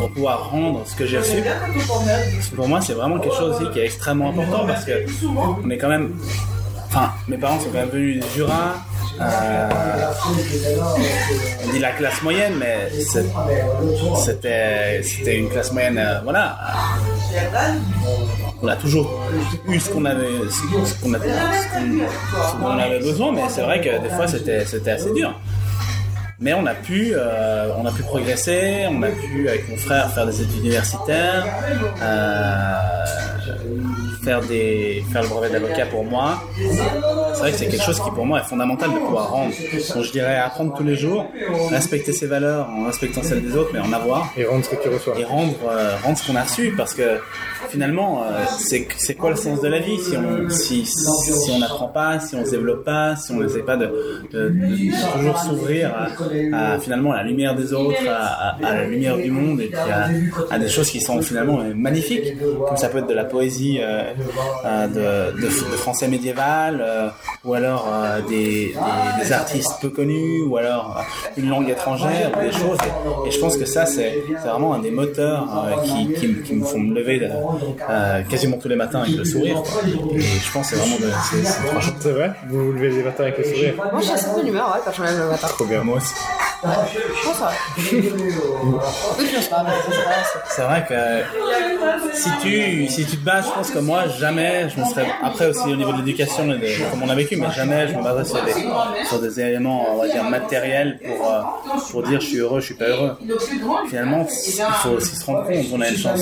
Speaker 2: pour pouvoir rendre ce que j'ai reçu. Pour moi, c'est vraiment quelque chose qui est extrêmement important parce que on est quand même. Enfin, mes parents sont quand même venus du Jura. Euh, on dit la classe moyenne, mais c'était une classe moyenne, euh, voilà. On a toujours eu ce qu'on avait, ce qu'on avait, besoin, mais c'est vrai que des fois c'était assez dur. Mais on a pu, euh, on a pu progresser, on a pu avec mon frère faire des études universitaires, faire le brevet d'avocat pour moi. C'est vrai que c'est quelque chose qui pour moi est fondamental de pouvoir rendre. Donc je dirais apprendre tous les jours, respecter ses valeurs en respectant celles des autres, mais en avoir
Speaker 1: Et rendre ce que tu reçois.
Speaker 2: et rendre, euh, rendre ce qu'on a reçu parce que finalement euh, c'est quoi le sens de la vie si on si, si on n'apprend pas si on se développe pas si on n'essaie pas de, de- de- de toujours s'ouvrir à, à, finalement la lumière des autres à, à- à la lumière du monde et puis à, des choses qui sont finalement magnifiques comme ça peut être de la poésie euh, de, français médiéval ou alors euh, des, des, des artistes peu connus ou alors euh, une langue étrangère ou des choses et, et je pense que ça c'est c'est vraiment un des moteurs euh, qui, qui, me- qui me font me lever de- euh, quasiment tous les matins avec le sourire quoi. et je pense que c'est vraiment de, c'est, c'est
Speaker 1: vrai? Vous vous levez les matins avec le sourire?
Speaker 3: Moi, j'ai assez bonne humeur ouais, quand je me lève le matin.
Speaker 1: Trop bien.
Speaker 2: moi aussi
Speaker 3: C'est vrai,
Speaker 2: que si tu si tu te bats je pense que moi jamais je me serais après aussi au niveau de l'éducation comme on a vécu mais jamais je me baserais sur des sur des éléments on va dire matériels pour euh, pour dire je suis heureux je suis pas heureux. Finalement il faut aussi se rendre compte on a une chance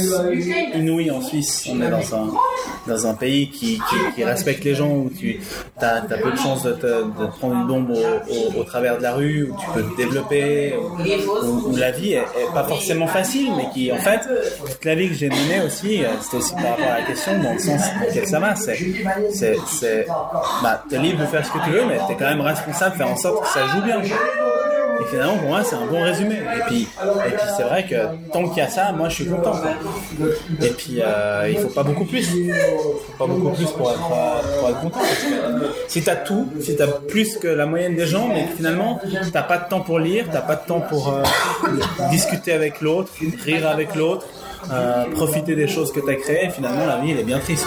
Speaker 2: inouïe en Suisse. On est dans un dans un pays qui, qui, respecte les gens où tu as, peu de chances de, prendre une bombe au, au travers de la rue où tu peux te développer où, la vie est, pas forcément facile mais qui en fait toute la vie que j'ai menée aussi euh, c'était aussi par rapport à la question dans le sens lequel ça va c'est c'est bah t'es libre de faire ce que tu veux mais t'es quand même responsable de faire en sorte que ça joue bien et finalement, pour moi, c'est un bon résumé. Et puis, et puis c'est vrai que tant qu'il y a ça, moi, je suis content. Et puis, euh, il faut pas beaucoup plus. Il faut pas beaucoup plus pour être, content. Parce que si t'as tout, si t'as plus que la moyenne des gens, mais finalement, t'as pas de temps pour lire, t'as pas de temps pour euh, discuter avec l'autre, rire avec l'autre, euh, profiter des choses que t'as créées, finalement, la vie, elle est bien triste.